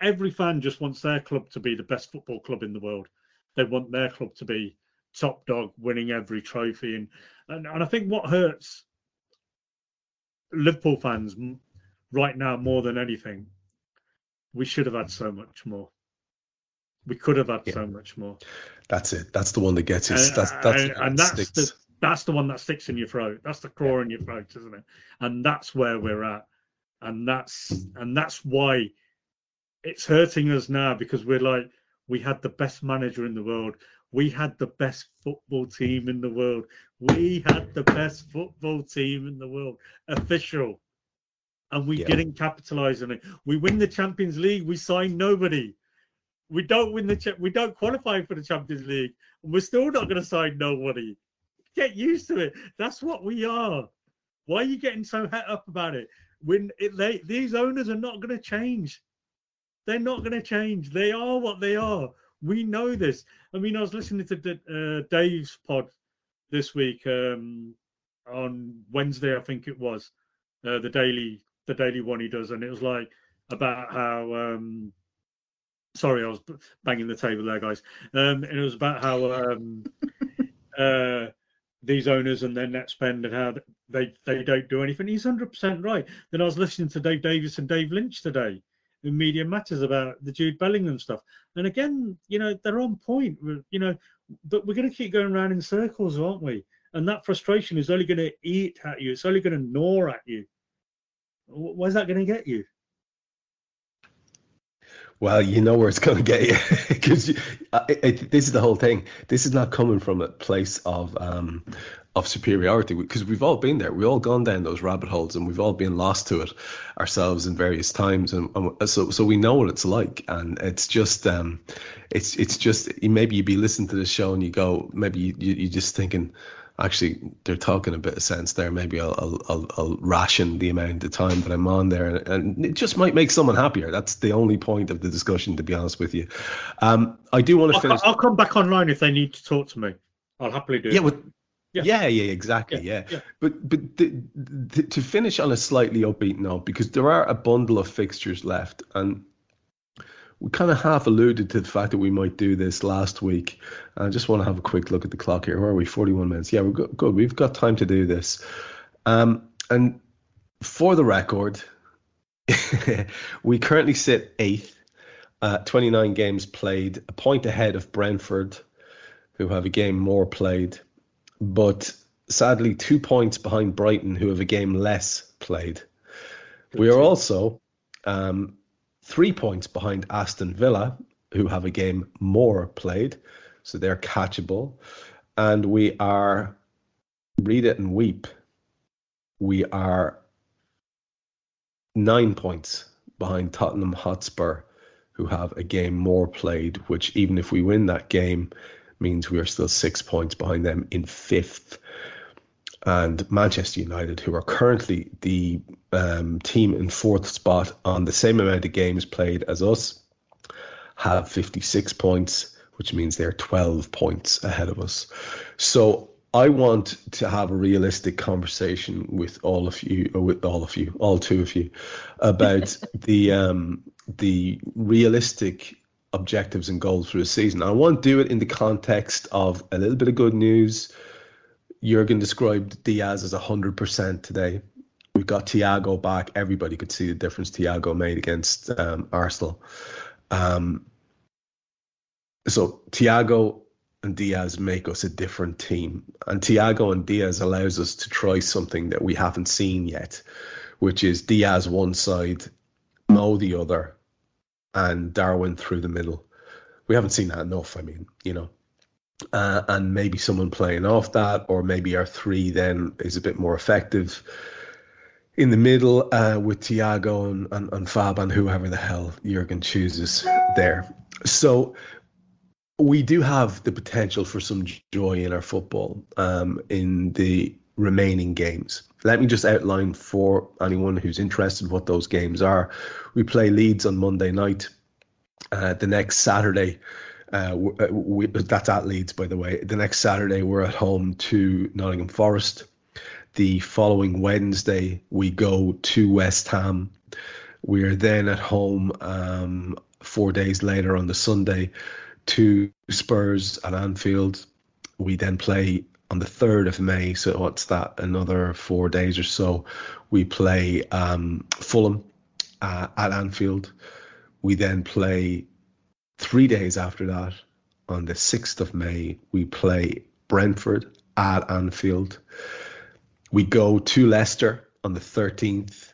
every fan just wants their club to be the best football club in the world. They want their club to be top dog, winning every trophy, and and, and I think what hurts Liverpool fans right now more than anything, we should have had so much more. We could have had Yeah. so much more. that's it that's the one that gets And, that's that's, and, and that that's the that's the one that sticks in your throat. That's the claw in your throat, isn't it? And that's where we're at. And that's and that's why it's hurting us now because we're like we had the best manager in the world. We had the best football team in the world. We had the best football team in the world. Official. And we Yeah. didn't capitalize on it. We win the Champions League. We sign nobody. We don't win the we don't qualify for the Champions League. And we're still not going to sign nobody. Get used to it. That's what we are. Why are you getting so het up about it? When it they, these owners are not going to change. They're not going to change. They are what they are. We know this. I mean, I was listening to uh, Dave's pod this week um, on Wednesday, I think it was, uh, the daily the daily one he does, and it was like about how. Um, sorry, I was banging the table there, guys. Um, and it was about how um, uh, these owners and their net spend and how they they don't do anything. He's hundred percent right. Then I was listening to Dave Davis and Dave Lynch today in Media Matters about the Jude Bellingham stuff, and again, you know, they're on point. You know, but we're going to keep going around in circles, aren't we? And that frustration is only going to eat at you. It's only going to gnaw at you. Where's that going to get you? Well, you know where it's going to get you because this is the whole thing. This is not coming from a place of um, of superiority because we've all been there. We've all gone down those rabbit holes and we've all been lost to it ourselves in various times, and, and so so we know what it's like. And it's just um, it's it's just maybe you be listening to the show and you go maybe you you you're just thinking. Actually, they're talking a bit of sense there. Maybe I'll, I'll, I'll, I'll ration the amount of time that I'm on there, and, and it just might make someone happier. That's the only point of the discussion, to be honest with you. Um, I do want to finish. I'll come back online if they need to talk to me. I'll happily do Yeah, it. with, Yeah. yeah, yeah, exactly, yeah. yeah. But but the, the, to finish on a slightly upbeat note, because there are a bundle of fixtures left, and we kind of half alluded to the fact that we might do this last week. I just want to have a quick look at the clock here. Where are we? Forty-one minutes. Yeah, we're good. good. We've got time to do this. Um, and for the record, we currently sit eighth. Uh, 29 games played, a point ahead of Brentford, who have a game more played but sadly two points behind Brighton, who have a game less played. We are also um, three points behind Aston Villa, who have a game more played, so they're catchable, and we are read it and weep. We are nine points behind Tottenham Hotspur, who have a game more played, which even if we win that game, means we are still six points behind them in fifth. And Manchester United, who are currently the um, team in fourth spot on the same amount of games played as us, have 56 points, which means they're 12 points ahead of us. So I want to have a realistic conversation with all of you, or with all of you, all two of you, about the um, the realistic objectives and goals for the season. I want to do it in the context of a little bit of good news. Jurgen described Diaz as 100% today. We've got Thiago back. Everybody could see the difference Thiago made against um, Arsenal. Um, so Thiago and Diaz make us a different team. And Thiago and Diaz allows us to try something that we haven't seen yet, which is Diaz one side, Mo the other, and Darwin through the middle. We haven't seen that enough, I mean, you know. Uh, and maybe someone playing off that, or maybe our three then is a bit more effective in the middle uh, with Thiago and, and, and Fab and whoever the hell Jurgen chooses there. So we do have the potential for some joy in our football um, in the remaining games. Let me just outline for anyone who's interested what those games are. We play Leeds on Monday night. Uh, the next Saturday, uh, uh we, that's at Leeds, by the way. The next Saturday, we're at home to Nottingham Forest. The following Wednesday, we go to West Ham. We are then at home um, four days later on the Sunday to Spurs at Anfield. We then play on the 3rd of May, so what's that, another four days or so, we play um, Fulham uh, at Anfield. We then play three days after that, on the 6th of May, we play Brentford at Anfield. We go to Leicester on the 13th.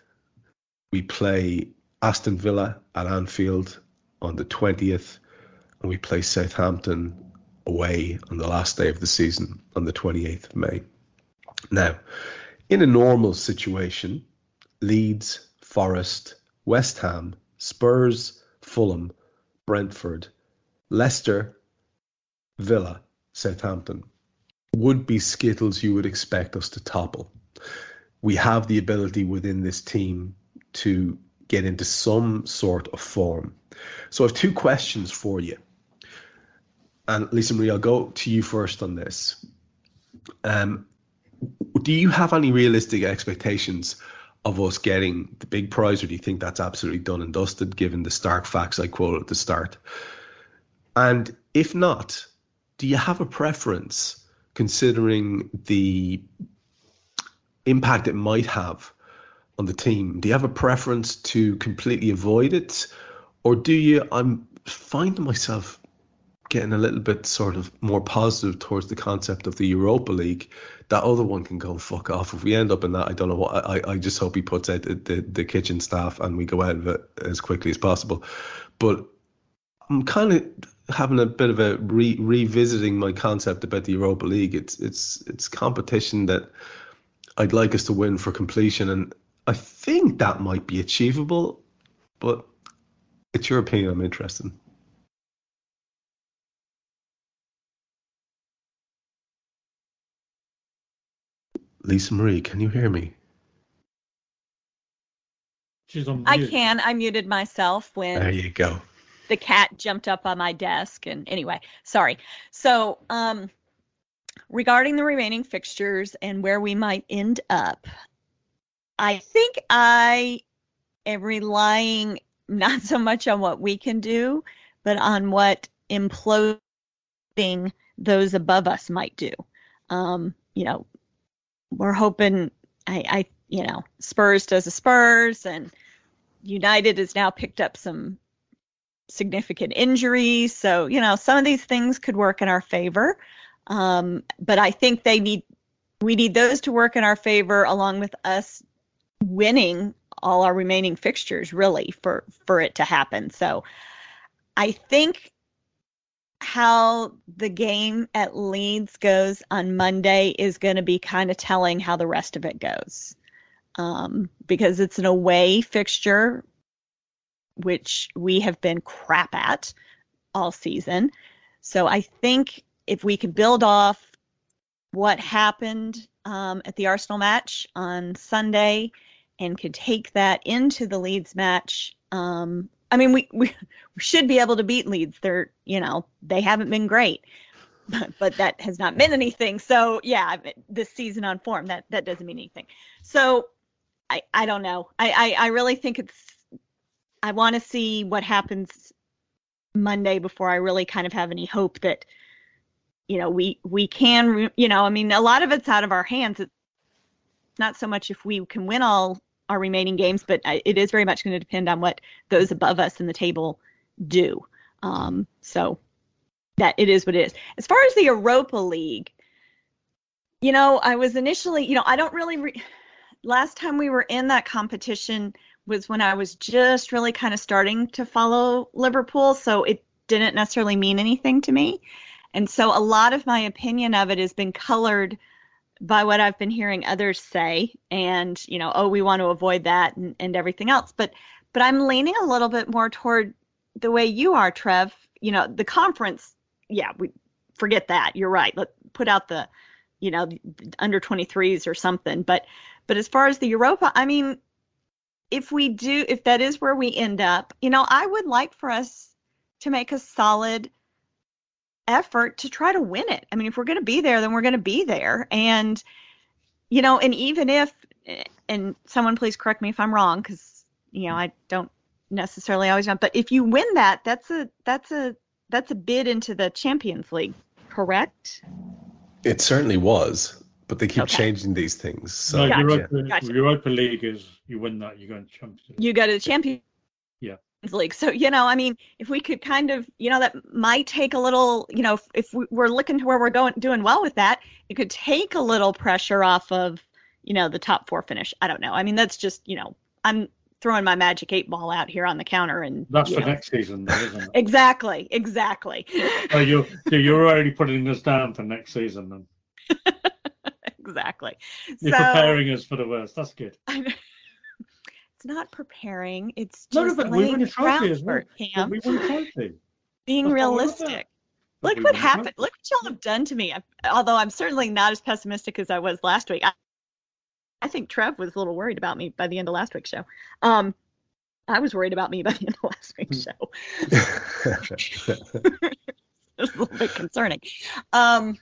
We play Aston Villa at Anfield on the 20th and we play Southampton away on the last day of the season on the 28th of May. Now, in a normal situation, Leeds, Forest, West Ham, Spurs, Fulham, Brentford, Leicester, Villa, Southampton would be skittles you would expect us to topple. We have the ability within this team to get into some sort of form. So I have two questions for you and Lisa Marie, I'll go to you first on this. Um, do you have any realistic expectations of us getting the big prize, or do you think that's absolutely done and dusted, given the stark facts I quoted at the start? And if not, do you have a preference, considering the impact it might have on the team? Do you have a preference to completely avoid it, or do you? I'm finding myself getting a little bit sort of more positive towards the concept of the Europa League. That other one can go fuck off. If we end up in that, I don't know what. I, I just hope he puts out the, the, the kitchen staff and we go out of it as quickly as possible. But I'm kind of having a bit of a re- revisiting my concept about the Europa League. It's it's it's competition that I'd like us to win for completion, and I think that might be achievable. But it's your opinion. I'm interested. In. Lisa Marie, can you hear me? She's on I can. I muted myself when There you go. the cat jumped up on my desk. And anyway, sorry. So, um, regarding the remaining fixtures and where we might end up, I think I am relying not so much on what we can do, but on what imploding those above us might do. Um, you know, we're hoping I, I you know Spurs does a Spurs and United has now picked up some significant injuries. So, you know, some of these things could work in our favor. Um, but I think they need we need those to work in our favor along with us winning all our remaining fixtures really for for it to happen. So I think how the game at Leeds goes on Monday is going to be kind of telling how the rest of it goes. Um, because it's an away fixture, which we have been crap at all season. So I think if we could build off what happened um, at the Arsenal match on Sunday and could take that into the Leeds match, um, I mean, we, we should be able to beat Leeds. They're you know they haven't been great, but, but that has not meant anything. So yeah, this season on form that that doesn't mean anything. So I I don't know. I I, I really think it's I want to see what happens Monday before I really kind of have any hope that you know we we can you know I mean a lot of it's out of our hands. It's not so much if we can win all our remaining games, but it is very much going to depend on what those above us in the table do. Um, so that it is what it is. As far as the Europa League, you know, I was initially, you know, I don't really. Re- last time we were in that competition was when I was just really kind of starting to follow Liverpool, so it didn't necessarily mean anything to me. And so a lot of my opinion of it has been colored by what I've been hearing others say, and you know, oh, we want to avoid that and, and everything else. But but I'm leaning a little bit more toward the way you are, Trev. You know, the conference, yeah, we forget that. You're right. Let put out the, you know, under 23s or something. But but as far as the Europa, I mean, if we do, if that is where we end up, you know, I would like for us to make a solid effort to try to win it. I mean, if we're going to be there, then we're going to be there. And, you know, and even if, and someone please correct me if I'm wrong, because, you know, I don't necessarily always know, but if you win that, that's a, that's a, that's a bid into the Champions League, correct? It certainly was, but they keep Okay. changing these things. So No, Gotcha. Europa, Gotcha. Europa League is you win that, you go into Champions League. You go to the Champions Yeah. League. So, you know, I mean, if we could kind of, you know, that might take a little, you know, if, if we- we're looking to where we're going, doing well with that, it could take a little pressure off of, you know, the top four finish. I don't know. I mean, that's just, you know, I'm throwing my magic eight ball out here on the counter and That's for know. next season, though, isn't it? Exactly, exactly, oh, you're so you're already putting us down for next season, then. exactly. You're so preparing us for the worst. That's good. I know. it's not preparing. It's No, no, just but we laying won the trophy as well. groundwork, But Kam. we won a trophy. Being That's all I love realistic. Look what won happened. Look what y'all have done to me. I, although I'm certainly not as pessimistic as I was last week. I, I think Trev was a little worried about me by the end of last week's show. Um, I was worried about me by the end of last week's show. It's a little bit concerning. Um,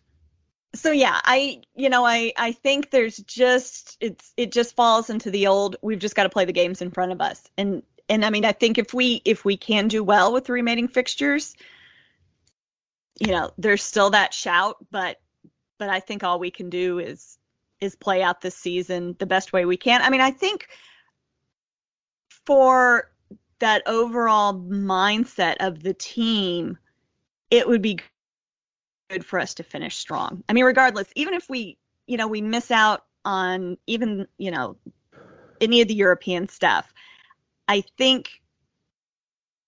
so yeah, I you know I I think there's just it's it just falls into the old we've just got to play the games in front of us and and I mean I think if we if we can do well with the remaining fixtures, you know there's still that shout, but but I think all we can do is is play out this season the best way we can. I mean I think for that overall mindset of the team, it would be good for us to finish strong. I mean, regardless, even if we, you know, we miss out on even, you know, any of the European stuff, I think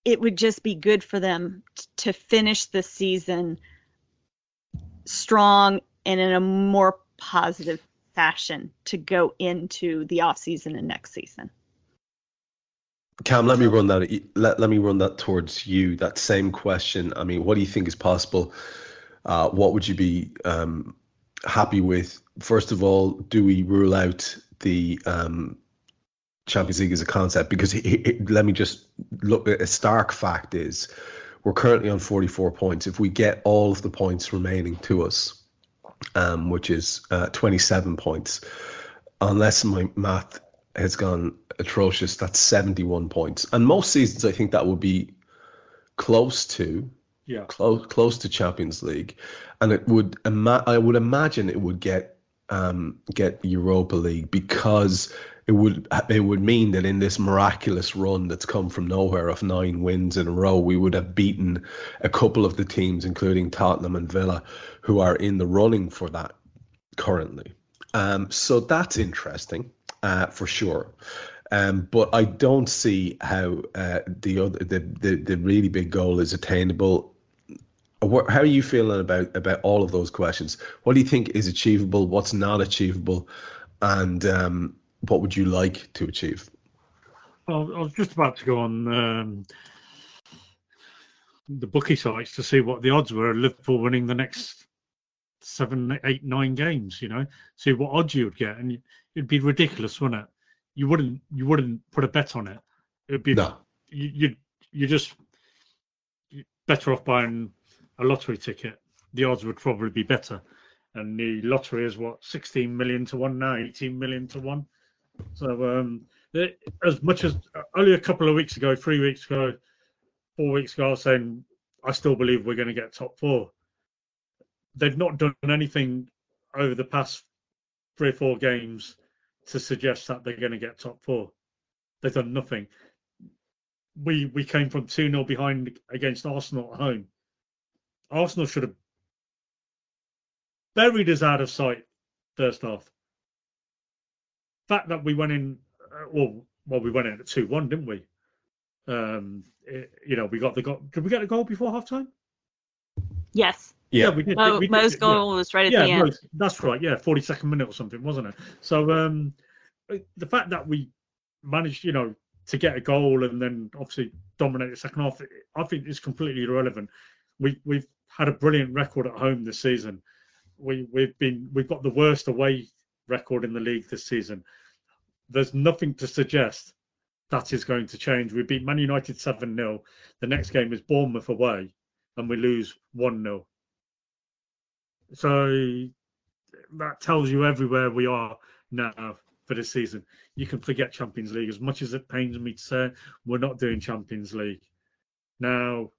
it would just be good for them t- to finish the season strong and in a more positive fashion to go into the off season and next season. Kam, let me run that. Let, let me run that towards you. That same question. I mean, what do you think is possible? Uh, what would you be um, happy with? First of all, do we rule out the um, Champions League as a concept? Because he, he- let me just look. A stark fact is, we're currently on 44 points. If we get all of the points remaining to us, um, which is uh, 27 points, unless my math has gone atrocious, that's 71 points. And most seasons, I think that would be close to Yeah. close close to Champions League, and it would ima- I would imagine it would get um, get Europa League because it would it would mean that in this miraculous run that's come from nowhere of nine wins in a row, we would have beaten a couple of the teams, including Tottenham and Villa, who are in the running for that currently. Um, so that's interesting uh, for sure. Um, but I don't see how uh, the other the, the the really big goal is attainable What, how are you feeling about about all of those questions? What do you think is achievable? What's not achievable? And um, what would you like to achieve? Well, I was just about to go on um, the bookie sites to see what the odds were of Liverpool winning the next seven, eight, nine games. You know, see what odds you would get, and it'd be ridiculous, wouldn't it? You wouldn't, you wouldn't put a bet on it. It'd be No. you, you, you just better off buying a lottery ticket. The odds would probably be better, and the lottery is what 16 million to one now, 18 million to one. So um, as much as only a couple of weeks ago, three weeks ago, four weeks ago, I was saying I still believe we're going to get top four. They've not done anything over the past three or four games to suggest that they're going to get top four. They've done nothing. We we came from two 0 behind against Arsenal at home. Arsenal should have buried us out of sight first half. Fact that we went in, uh, well, well, we went in at two one, didn't we? Um, it- you know, we got the goal. Did we get a goal before half time? Yes. Yeah. we did. Mo, we did, Mo's yeah. goal was right at yeah, the end. no, that's right. Yeah, forty second minute or something, wasn't it? So um, the fact that we managed, you know, to get a goal and then obviously dominate the second half, I think is completely irrelevant. We we've had a brilliant record at home this season. We we've been we've got the worst away record in the league this season. There's nothing to suggest that is going to change. We beat Man United seven 0 The next game is Bournemouth away, and we lose one 0 so that tells you everywhere we are now for this season. You can forget Champions League as much as it pains me to say we're not doing Champions League. Now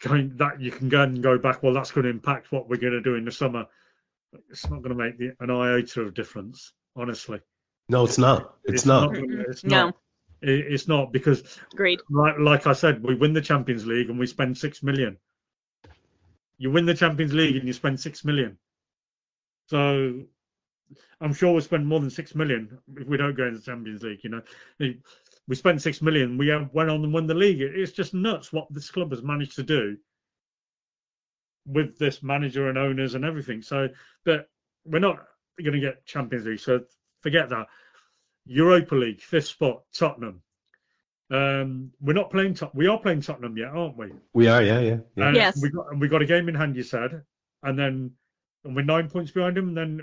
going that you can go and go back, well that's going to impact what we're going to do in the summer. It's not going to make the, an iota of difference, honestly. No, it's not. It's, not. gonna- it's No. not. It- It's not because Agreed. like like I said, we win the Champions League and we spend six million. You win the Champions League and you spend six million. So I'm sure we'll spend more than six million if we don't go into the Champions League. You know, we spent six million. We went on and won the league. It's just nuts what this club has managed to do with this manager and owners and everything. So, but we're not going to get Champions League. So forget that. Europa League, fifth spot, Tottenham. Um, we're not playing. Tot- we are playing Tottenham yet, aren't we? We are, yeah, yeah. yeah. And Yes. We got we got a game in hand. You said, and then and we're nine points behind them. And then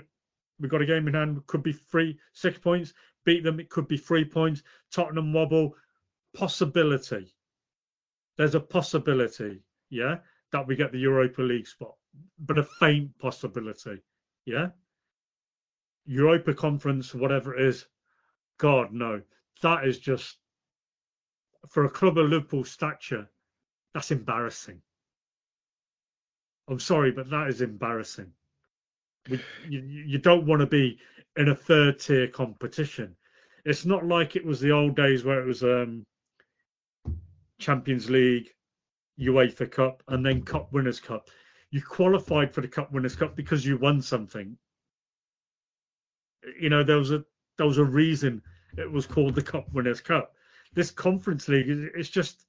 we got a game in hand. Could be three, six points. Beat them. It could be three points. Tottenham wobble. Possibility. There's a possibility, yeah, that we get the Europa League spot, but a faint possibility, yeah. Europa Conference, whatever it is, God no, that is just for a club of Liverpool stature, that's embarrassing. I'm sorry, but that is embarrassing. You, you don't want to be in a third tier competition. It's not like it was the old days where it was um, Champions League, UEFA Cup, and then Cup Winners' Cup. You qualified for the Cup Winners' Cup because you won something. You know, there was a there was a reason it was called the Cup Winners' Cup. This Conference League is it's just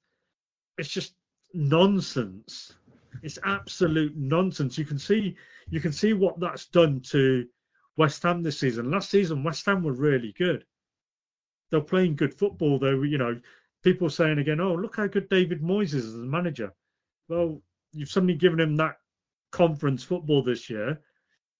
it's just nonsense. It's absolute nonsense. You can see you can see what that's done to West Ham this season. Last season, West Ham were really good. They're playing good football. Though you know, people saying again, "Oh, look how good David Moyes is as a manager." Well, you've suddenly given him that conference football this year,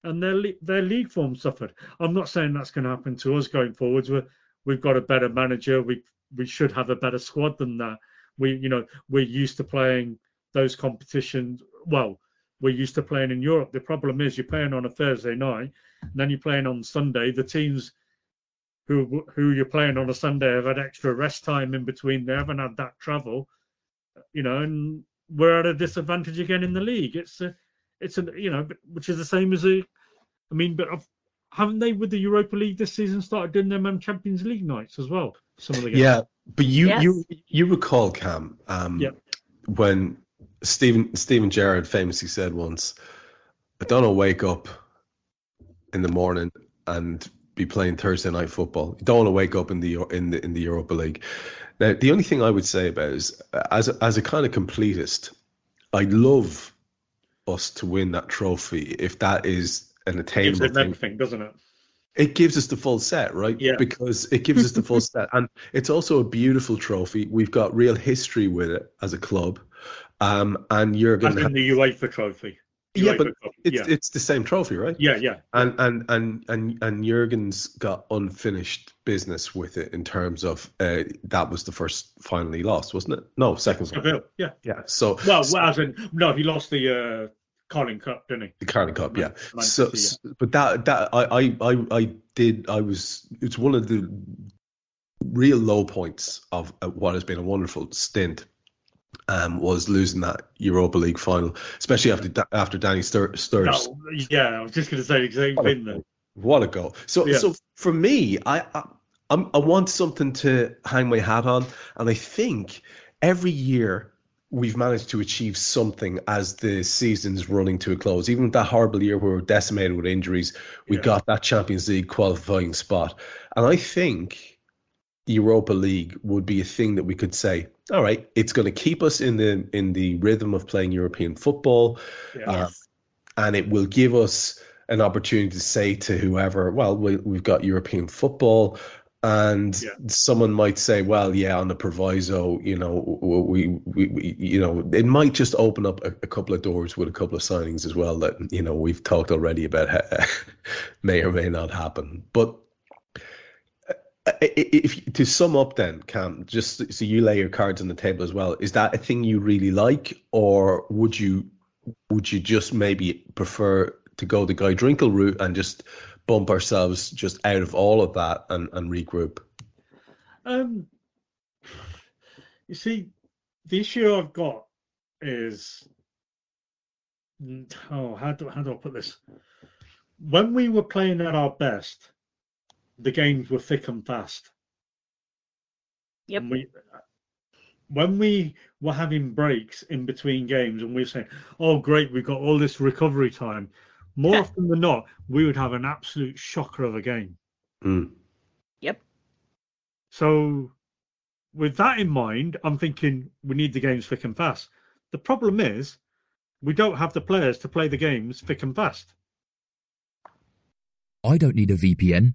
and their their league form suffered. I'm not saying that's going to happen to us going forwards. We're, we've got a better manager. We we should have a better squad than that. We you know we're used to playing those competitions. Well, we're used to playing in Europe. The problem is you're playing on a Thursday night, and then you're playing on Sunday. The teams who who you're playing on a Sunday have had extra rest time in between. They haven't had that travel, you know, and we're at a disadvantage again in the league. It's a, it's a, you know, which is the same as a, I mean, but I've, haven't they with the Europa League this season started doing them um, Champions League nights as well? Some of the games. Yeah, but you Yes. you you recall Kam um, Yeah. when Steven Steven Gerrard famously said once, "I don't want to wake up in the morning and be playing Thursday night football. You don't want to wake up in the in the in the Europa League." Now, the only thing I would say about it is, as a, as a kind of completist, I'd love us to win that trophy if that is an Gives attainable it thing. everything, doesn't it? It gives us the full set, right? Yeah. Because it gives us the full set, and it's also a beautiful trophy. We've got real history with it as a club, um, and you're As going to in the UEFA trophy. yeah, UEFA but Cup, it's yeah, it's the same trophy, right? yeah, yeah. And and and and and Jurgen's got unfinished business with it in terms of uh, that was the first final he lost, wasn't it? No, second one. Seville, yeah. Yeah. So Well, so- well, as in no, he lost the uh, Carling Cup, didn't he? the Carling Cup, yeah. Man So, City, s- but that that I, I I I did I was it's one of the real low points of uh, what has been a wonderful stint. Um, was losing that Europa League final, especially after after Danny Stur- Sturridge. No, yeah, I was just going to say the a thing then. What a goal! So, Yeah. so for me, I, I I want something to hang my hat on, and I think every year we've managed to achieve something as the season's running to a close. Even with that horrible year where we were decimated with injuries, we Yeah. got that Champions League qualifying spot, and I think Europa League would be a thing that we could say, all right, it's going to keep us in the in the rhythm of playing European football Yeah. um, and it will give us an opportunity to say to whoever, well, we, we've got European football. And Yeah. someone might say, well, yeah, on the proviso, you know, we, we, we you know, it might just open up a, a couple of doors with a couple of signings as well that, you know, we've talked already about how, may or may not happen. But if to sum up, then Kam, just so you lay your cards on the table as well, is that a thing you really like, or would you would you just maybe prefer to go the Guy Drinkle route and just bump ourselves just out of all of that and, and regroup? Um, you see, the issue I've got is oh, how do how do I put this? When we were playing at our best, the games were thick and fast. Yep. And we, when we were having breaks in between games, and we were saying, "Oh, great, we've got all this recovery time," more often than not, we would have an absolute shocker of a game. Mm. Yep. So, with that in mind, I'm thinking we need the games thick and fast. The problem is, we don't have the players to play the games thick and fast. I don't need a VPN.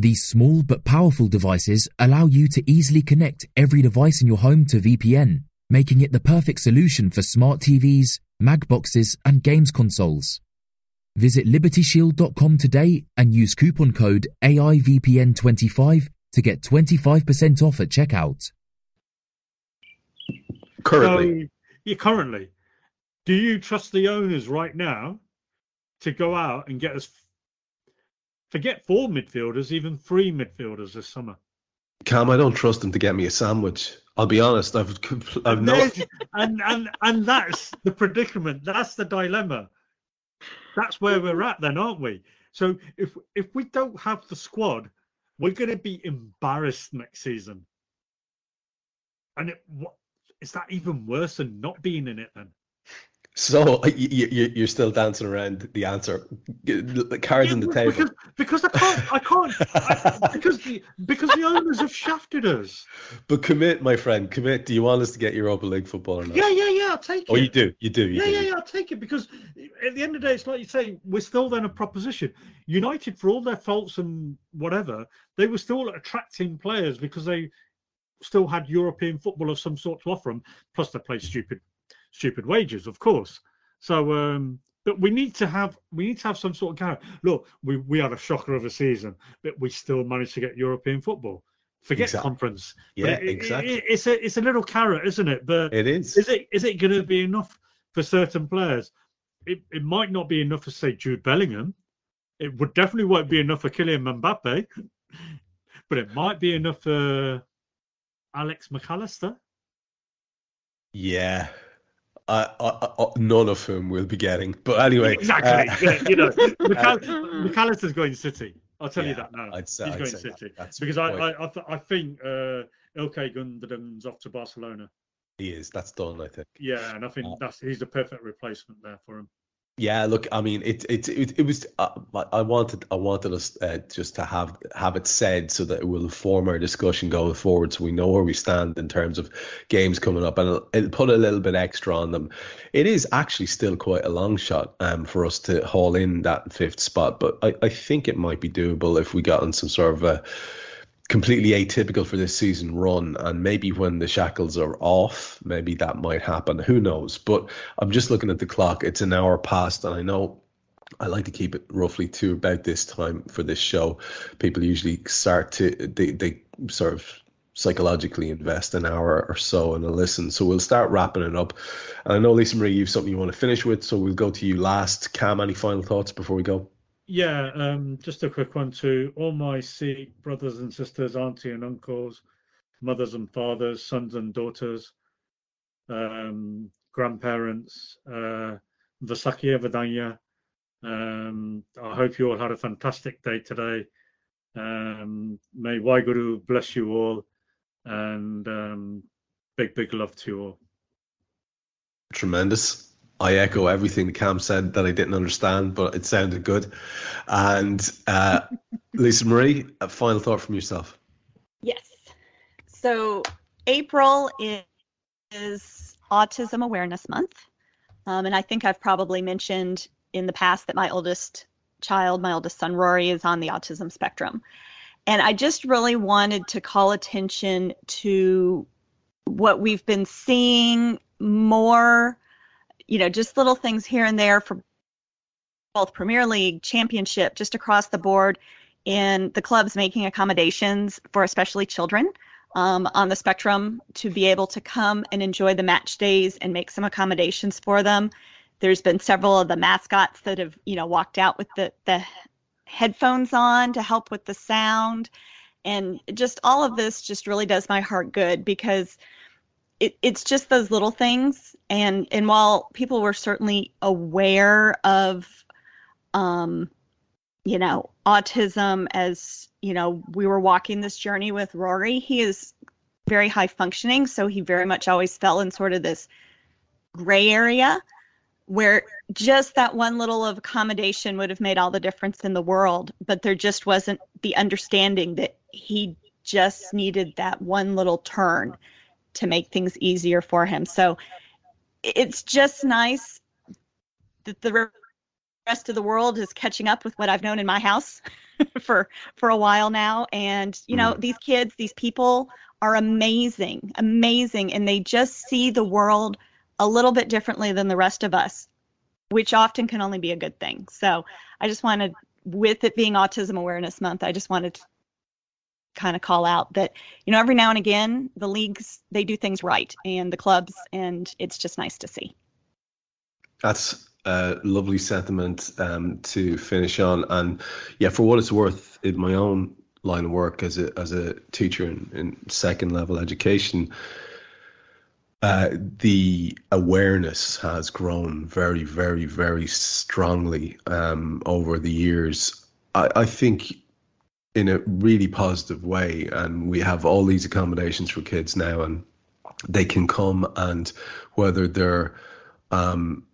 These small but powerful devices allow you to easily connect every device in your home to VPN, making it the perfect solution for smart TVs, mag boxes, and games consoles. Visit libertyshield.com today and use coupon code AIVPN25 to get 25% off at checkout. Currently, So, yeah, currently, do you trust the owners right now to go out and get us? Forget four midfielders, even three midfielders this summer. Kam, I don't trust them to get me a sandwich. I'll be honest. I've I've And, and and and that's the predicament. That's the dilemma. That's where we're at, then, aren't we? So if if we don't have the squad, we're going to be embarrassed next season. And it, what is that even worse than not being in it? Then So you, you, you're still dancing around the answer. The cards Yeah, on the table. because, because I can't, I can't, I, because the because the owners have shafted us. But commit, my friend. Commit. Do you want us to get Europa League football or not? Yeah, yeah, yeah. I'll take it. Oh, you do. You do. You Yeah, do. yeah, yeah. I'll take it because at the end of the day, it's like you say, we're still then a proposition. United, for all their faults and whatever, they were still attracting players because they still had European football of some sort to offer them. Plus, they played stupid, stupid wages, of course. So, um, that we need to have we need to have some sort of carrot. Look, we we had a shocker of a season, but we still managed to get European football. Forget Exactly. conference. Yeah, it- exactly. it- it's a it's a little carrot, isn't it? But It is. is it is it going to be enough for certain players? It it might not be enough for say Jude Bellingham. It would definitely won't be enough for Kylian Mbappe, but it might be enough for Alex Mac Allister. Yeah. I, I, I, none of whom we'll be getting. But anyway. Exactly. uh, yeah, you know, McAll- Mac Allister's going City. I'll tell you that now. I'd say- He's I'd going say. City That's because I I, I, th- I think uh, Ilkay Gundogan's off to Barcelona. he is. That's done, I think. Yeah, and I think Uh, that's he's the perfect replacement there for him. Yeah, look, I mean, it it it, it was. Uh, I wanted I wanted us uh, just to have have it said so that it will inform our discussion going forward, so we know where we stand in terms of games coming up, and it'll, it'll put a little bit extra on them. It is actually still quite a long shot um, for us to haul in that fifth spot, but I, I think it might be doable if we got on some sort of a completely atypical for this season run and maybe when the shackles are off maybe that might happen who knows but i'm just looking at the clock it's an hour past and i know I like to keep it roughly to about this time for this show. People usually start to they, they sort of psychologically invest an hour or so in a listen. So we'll start wrapping it up. And I know Lisa Marie, you've something you want to finish with, so we'll go to you last. Kam, any final thoughts before we go? Yeah, um, just a quick one to all my Sikh brothers and sisters, auntie and uncles, mothers and fathers, sons and daughters, um, grandparents, uh, Vasakia Vidanya. Um, I hope you all had a fantastic day today. Um, may Waheguru bless you all, and um, big, big love to you all. Tremendous. I echo everything the Kam said that I didn't understand, but it sounded good. And uh, Lisa Marie, a final thought from yourself. Yes. So April is, is Autism Awareness Month. Um, and I think I've probably mentioned in the past that my oldest child, my oldest son Rory, is on the autism spectrum. And I just really wanted to call attention to what we've been seeing more, you know, just little things here and there for both Premier League, Championship, just across the board in the clubs making accommodations for especially children um, on the spectrum to be able to come and enjoy the match days and make some accommodations for them. There's been several of the mascots that have, you know, walked out with the, the headphones on to help with the sound. And just all of this just really does my heart good because it, it's just those little things. And and while people were certainly aware of um, you know, autism as, you know, we were walking this journey with Rory. He is very high functioning, so he very much always fell in sort of this gray area where just that one little of accommodation would have made all the difference in the world, but there just wasn't the understanding that he just needed that one little turn to make things easier for him. So it's just nice that the rest of the world is catching up with what I've known in my house for for a while now. And you know mm. these kids these people are amazing amazing. And they just see the world a little bit differently than the rest of us which often can only be a good thing. So I just wanted with it being autism awareness month I just wanted to kind of call out that you know every now and again the leagues they do things right and the clubs and it's just nice to see That's a lovely sentiment um, to finish on. And yeah, for what it's worth, in my own line of work as a as a teacher in, in second level education, uh, the awareness has grown very, very, very strongly um, over the years. I, I think in a really positive way, and we have all these accommodations for kids now, and they can come and whether they're um,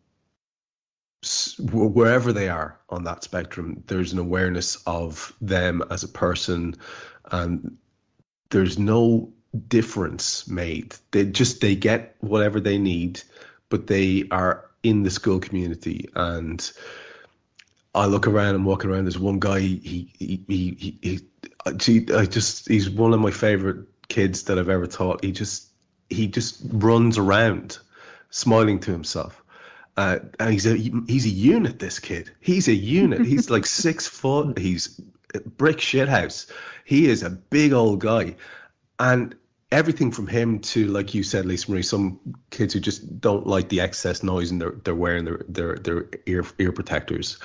wherever they are on that spectrum, there's an awareness of them as a person, and there's no difference made. They just they get whatever they need, but they are in the school community and. I look around and walking around. There's one guy. He he he he. he I just he's one of my favorite kids that I've ever taught. He just he just runs around, smiling to himself, Uh, and he's a he's a unit. This kid, he's a unit. He's like six foot. He's a brick shithouse. He is a big old guy, and everything from him to like you said, Lisa Marie, some kids who just don't like the excess noise and they're they're wearing their their their ear ear protectors,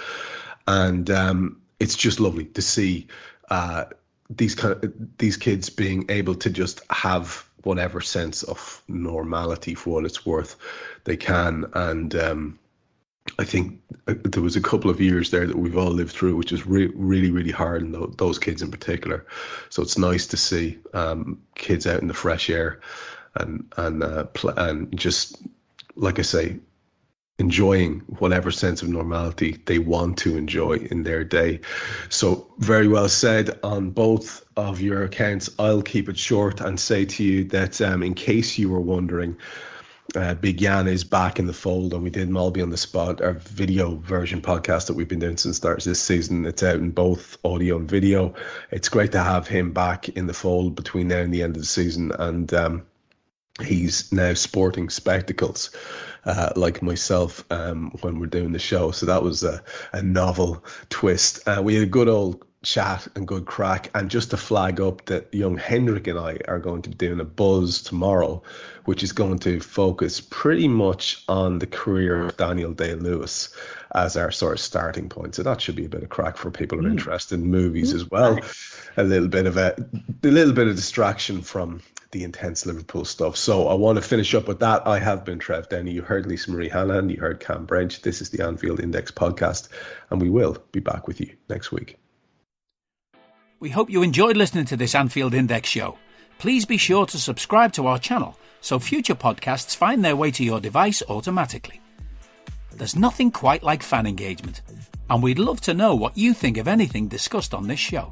and um, it's just lovely to see uh, these kind of these kids being able to just have whatever sense of normality for what it's worth they can and um, I think uh, there was a couple of years there that we've all lived through, which is re- really, really hard, and those kids in particular. So it's nice to see um, kids out in the fresh air, and and uh, pl- and just like I say, enjoying whatever sense of normality they want to enjoy in their day. So, very well said on both of your accounts. I'll keep it short and say to you that, um, in case you were wondering, uh, Big Jan is back in the fold, and we did Malby on the Spot, our video version podcast that we've been doing since starts this season. It's out in both audio and video. It's great to have him back in the fold between now and the end of the season, and um, he's now sporting spectacles uh, like myself um, when we're doing the show. So that was a, a novel twist. Uh, we had a good old chat and good crack. And just to flag up that young Hendrik and I are going to be doing a buzz tomorrow, which is going to focus pretty much on the career of Daniel Day Lewis as our sort of starting point. So that should be a bit of crack for people who are mm. interested in movies mm. as well. A little bit of a, a little bit of distraction from the intense Liverpool stuff. So I want to finish up with that. I have been Trev Downey. You heard Lisa Marie Hanahan. You heard Kam Brainch. This is the Anfield Index podcast, and we will be back with you next week. We hope you enjoyed listening to this Anfield Index show. Please be sure to subscribe to our channel so future podcasts find their way to your device automatically. There's nothing quite like fan engagement, and we'd love to know what you think of anything discussed on this show.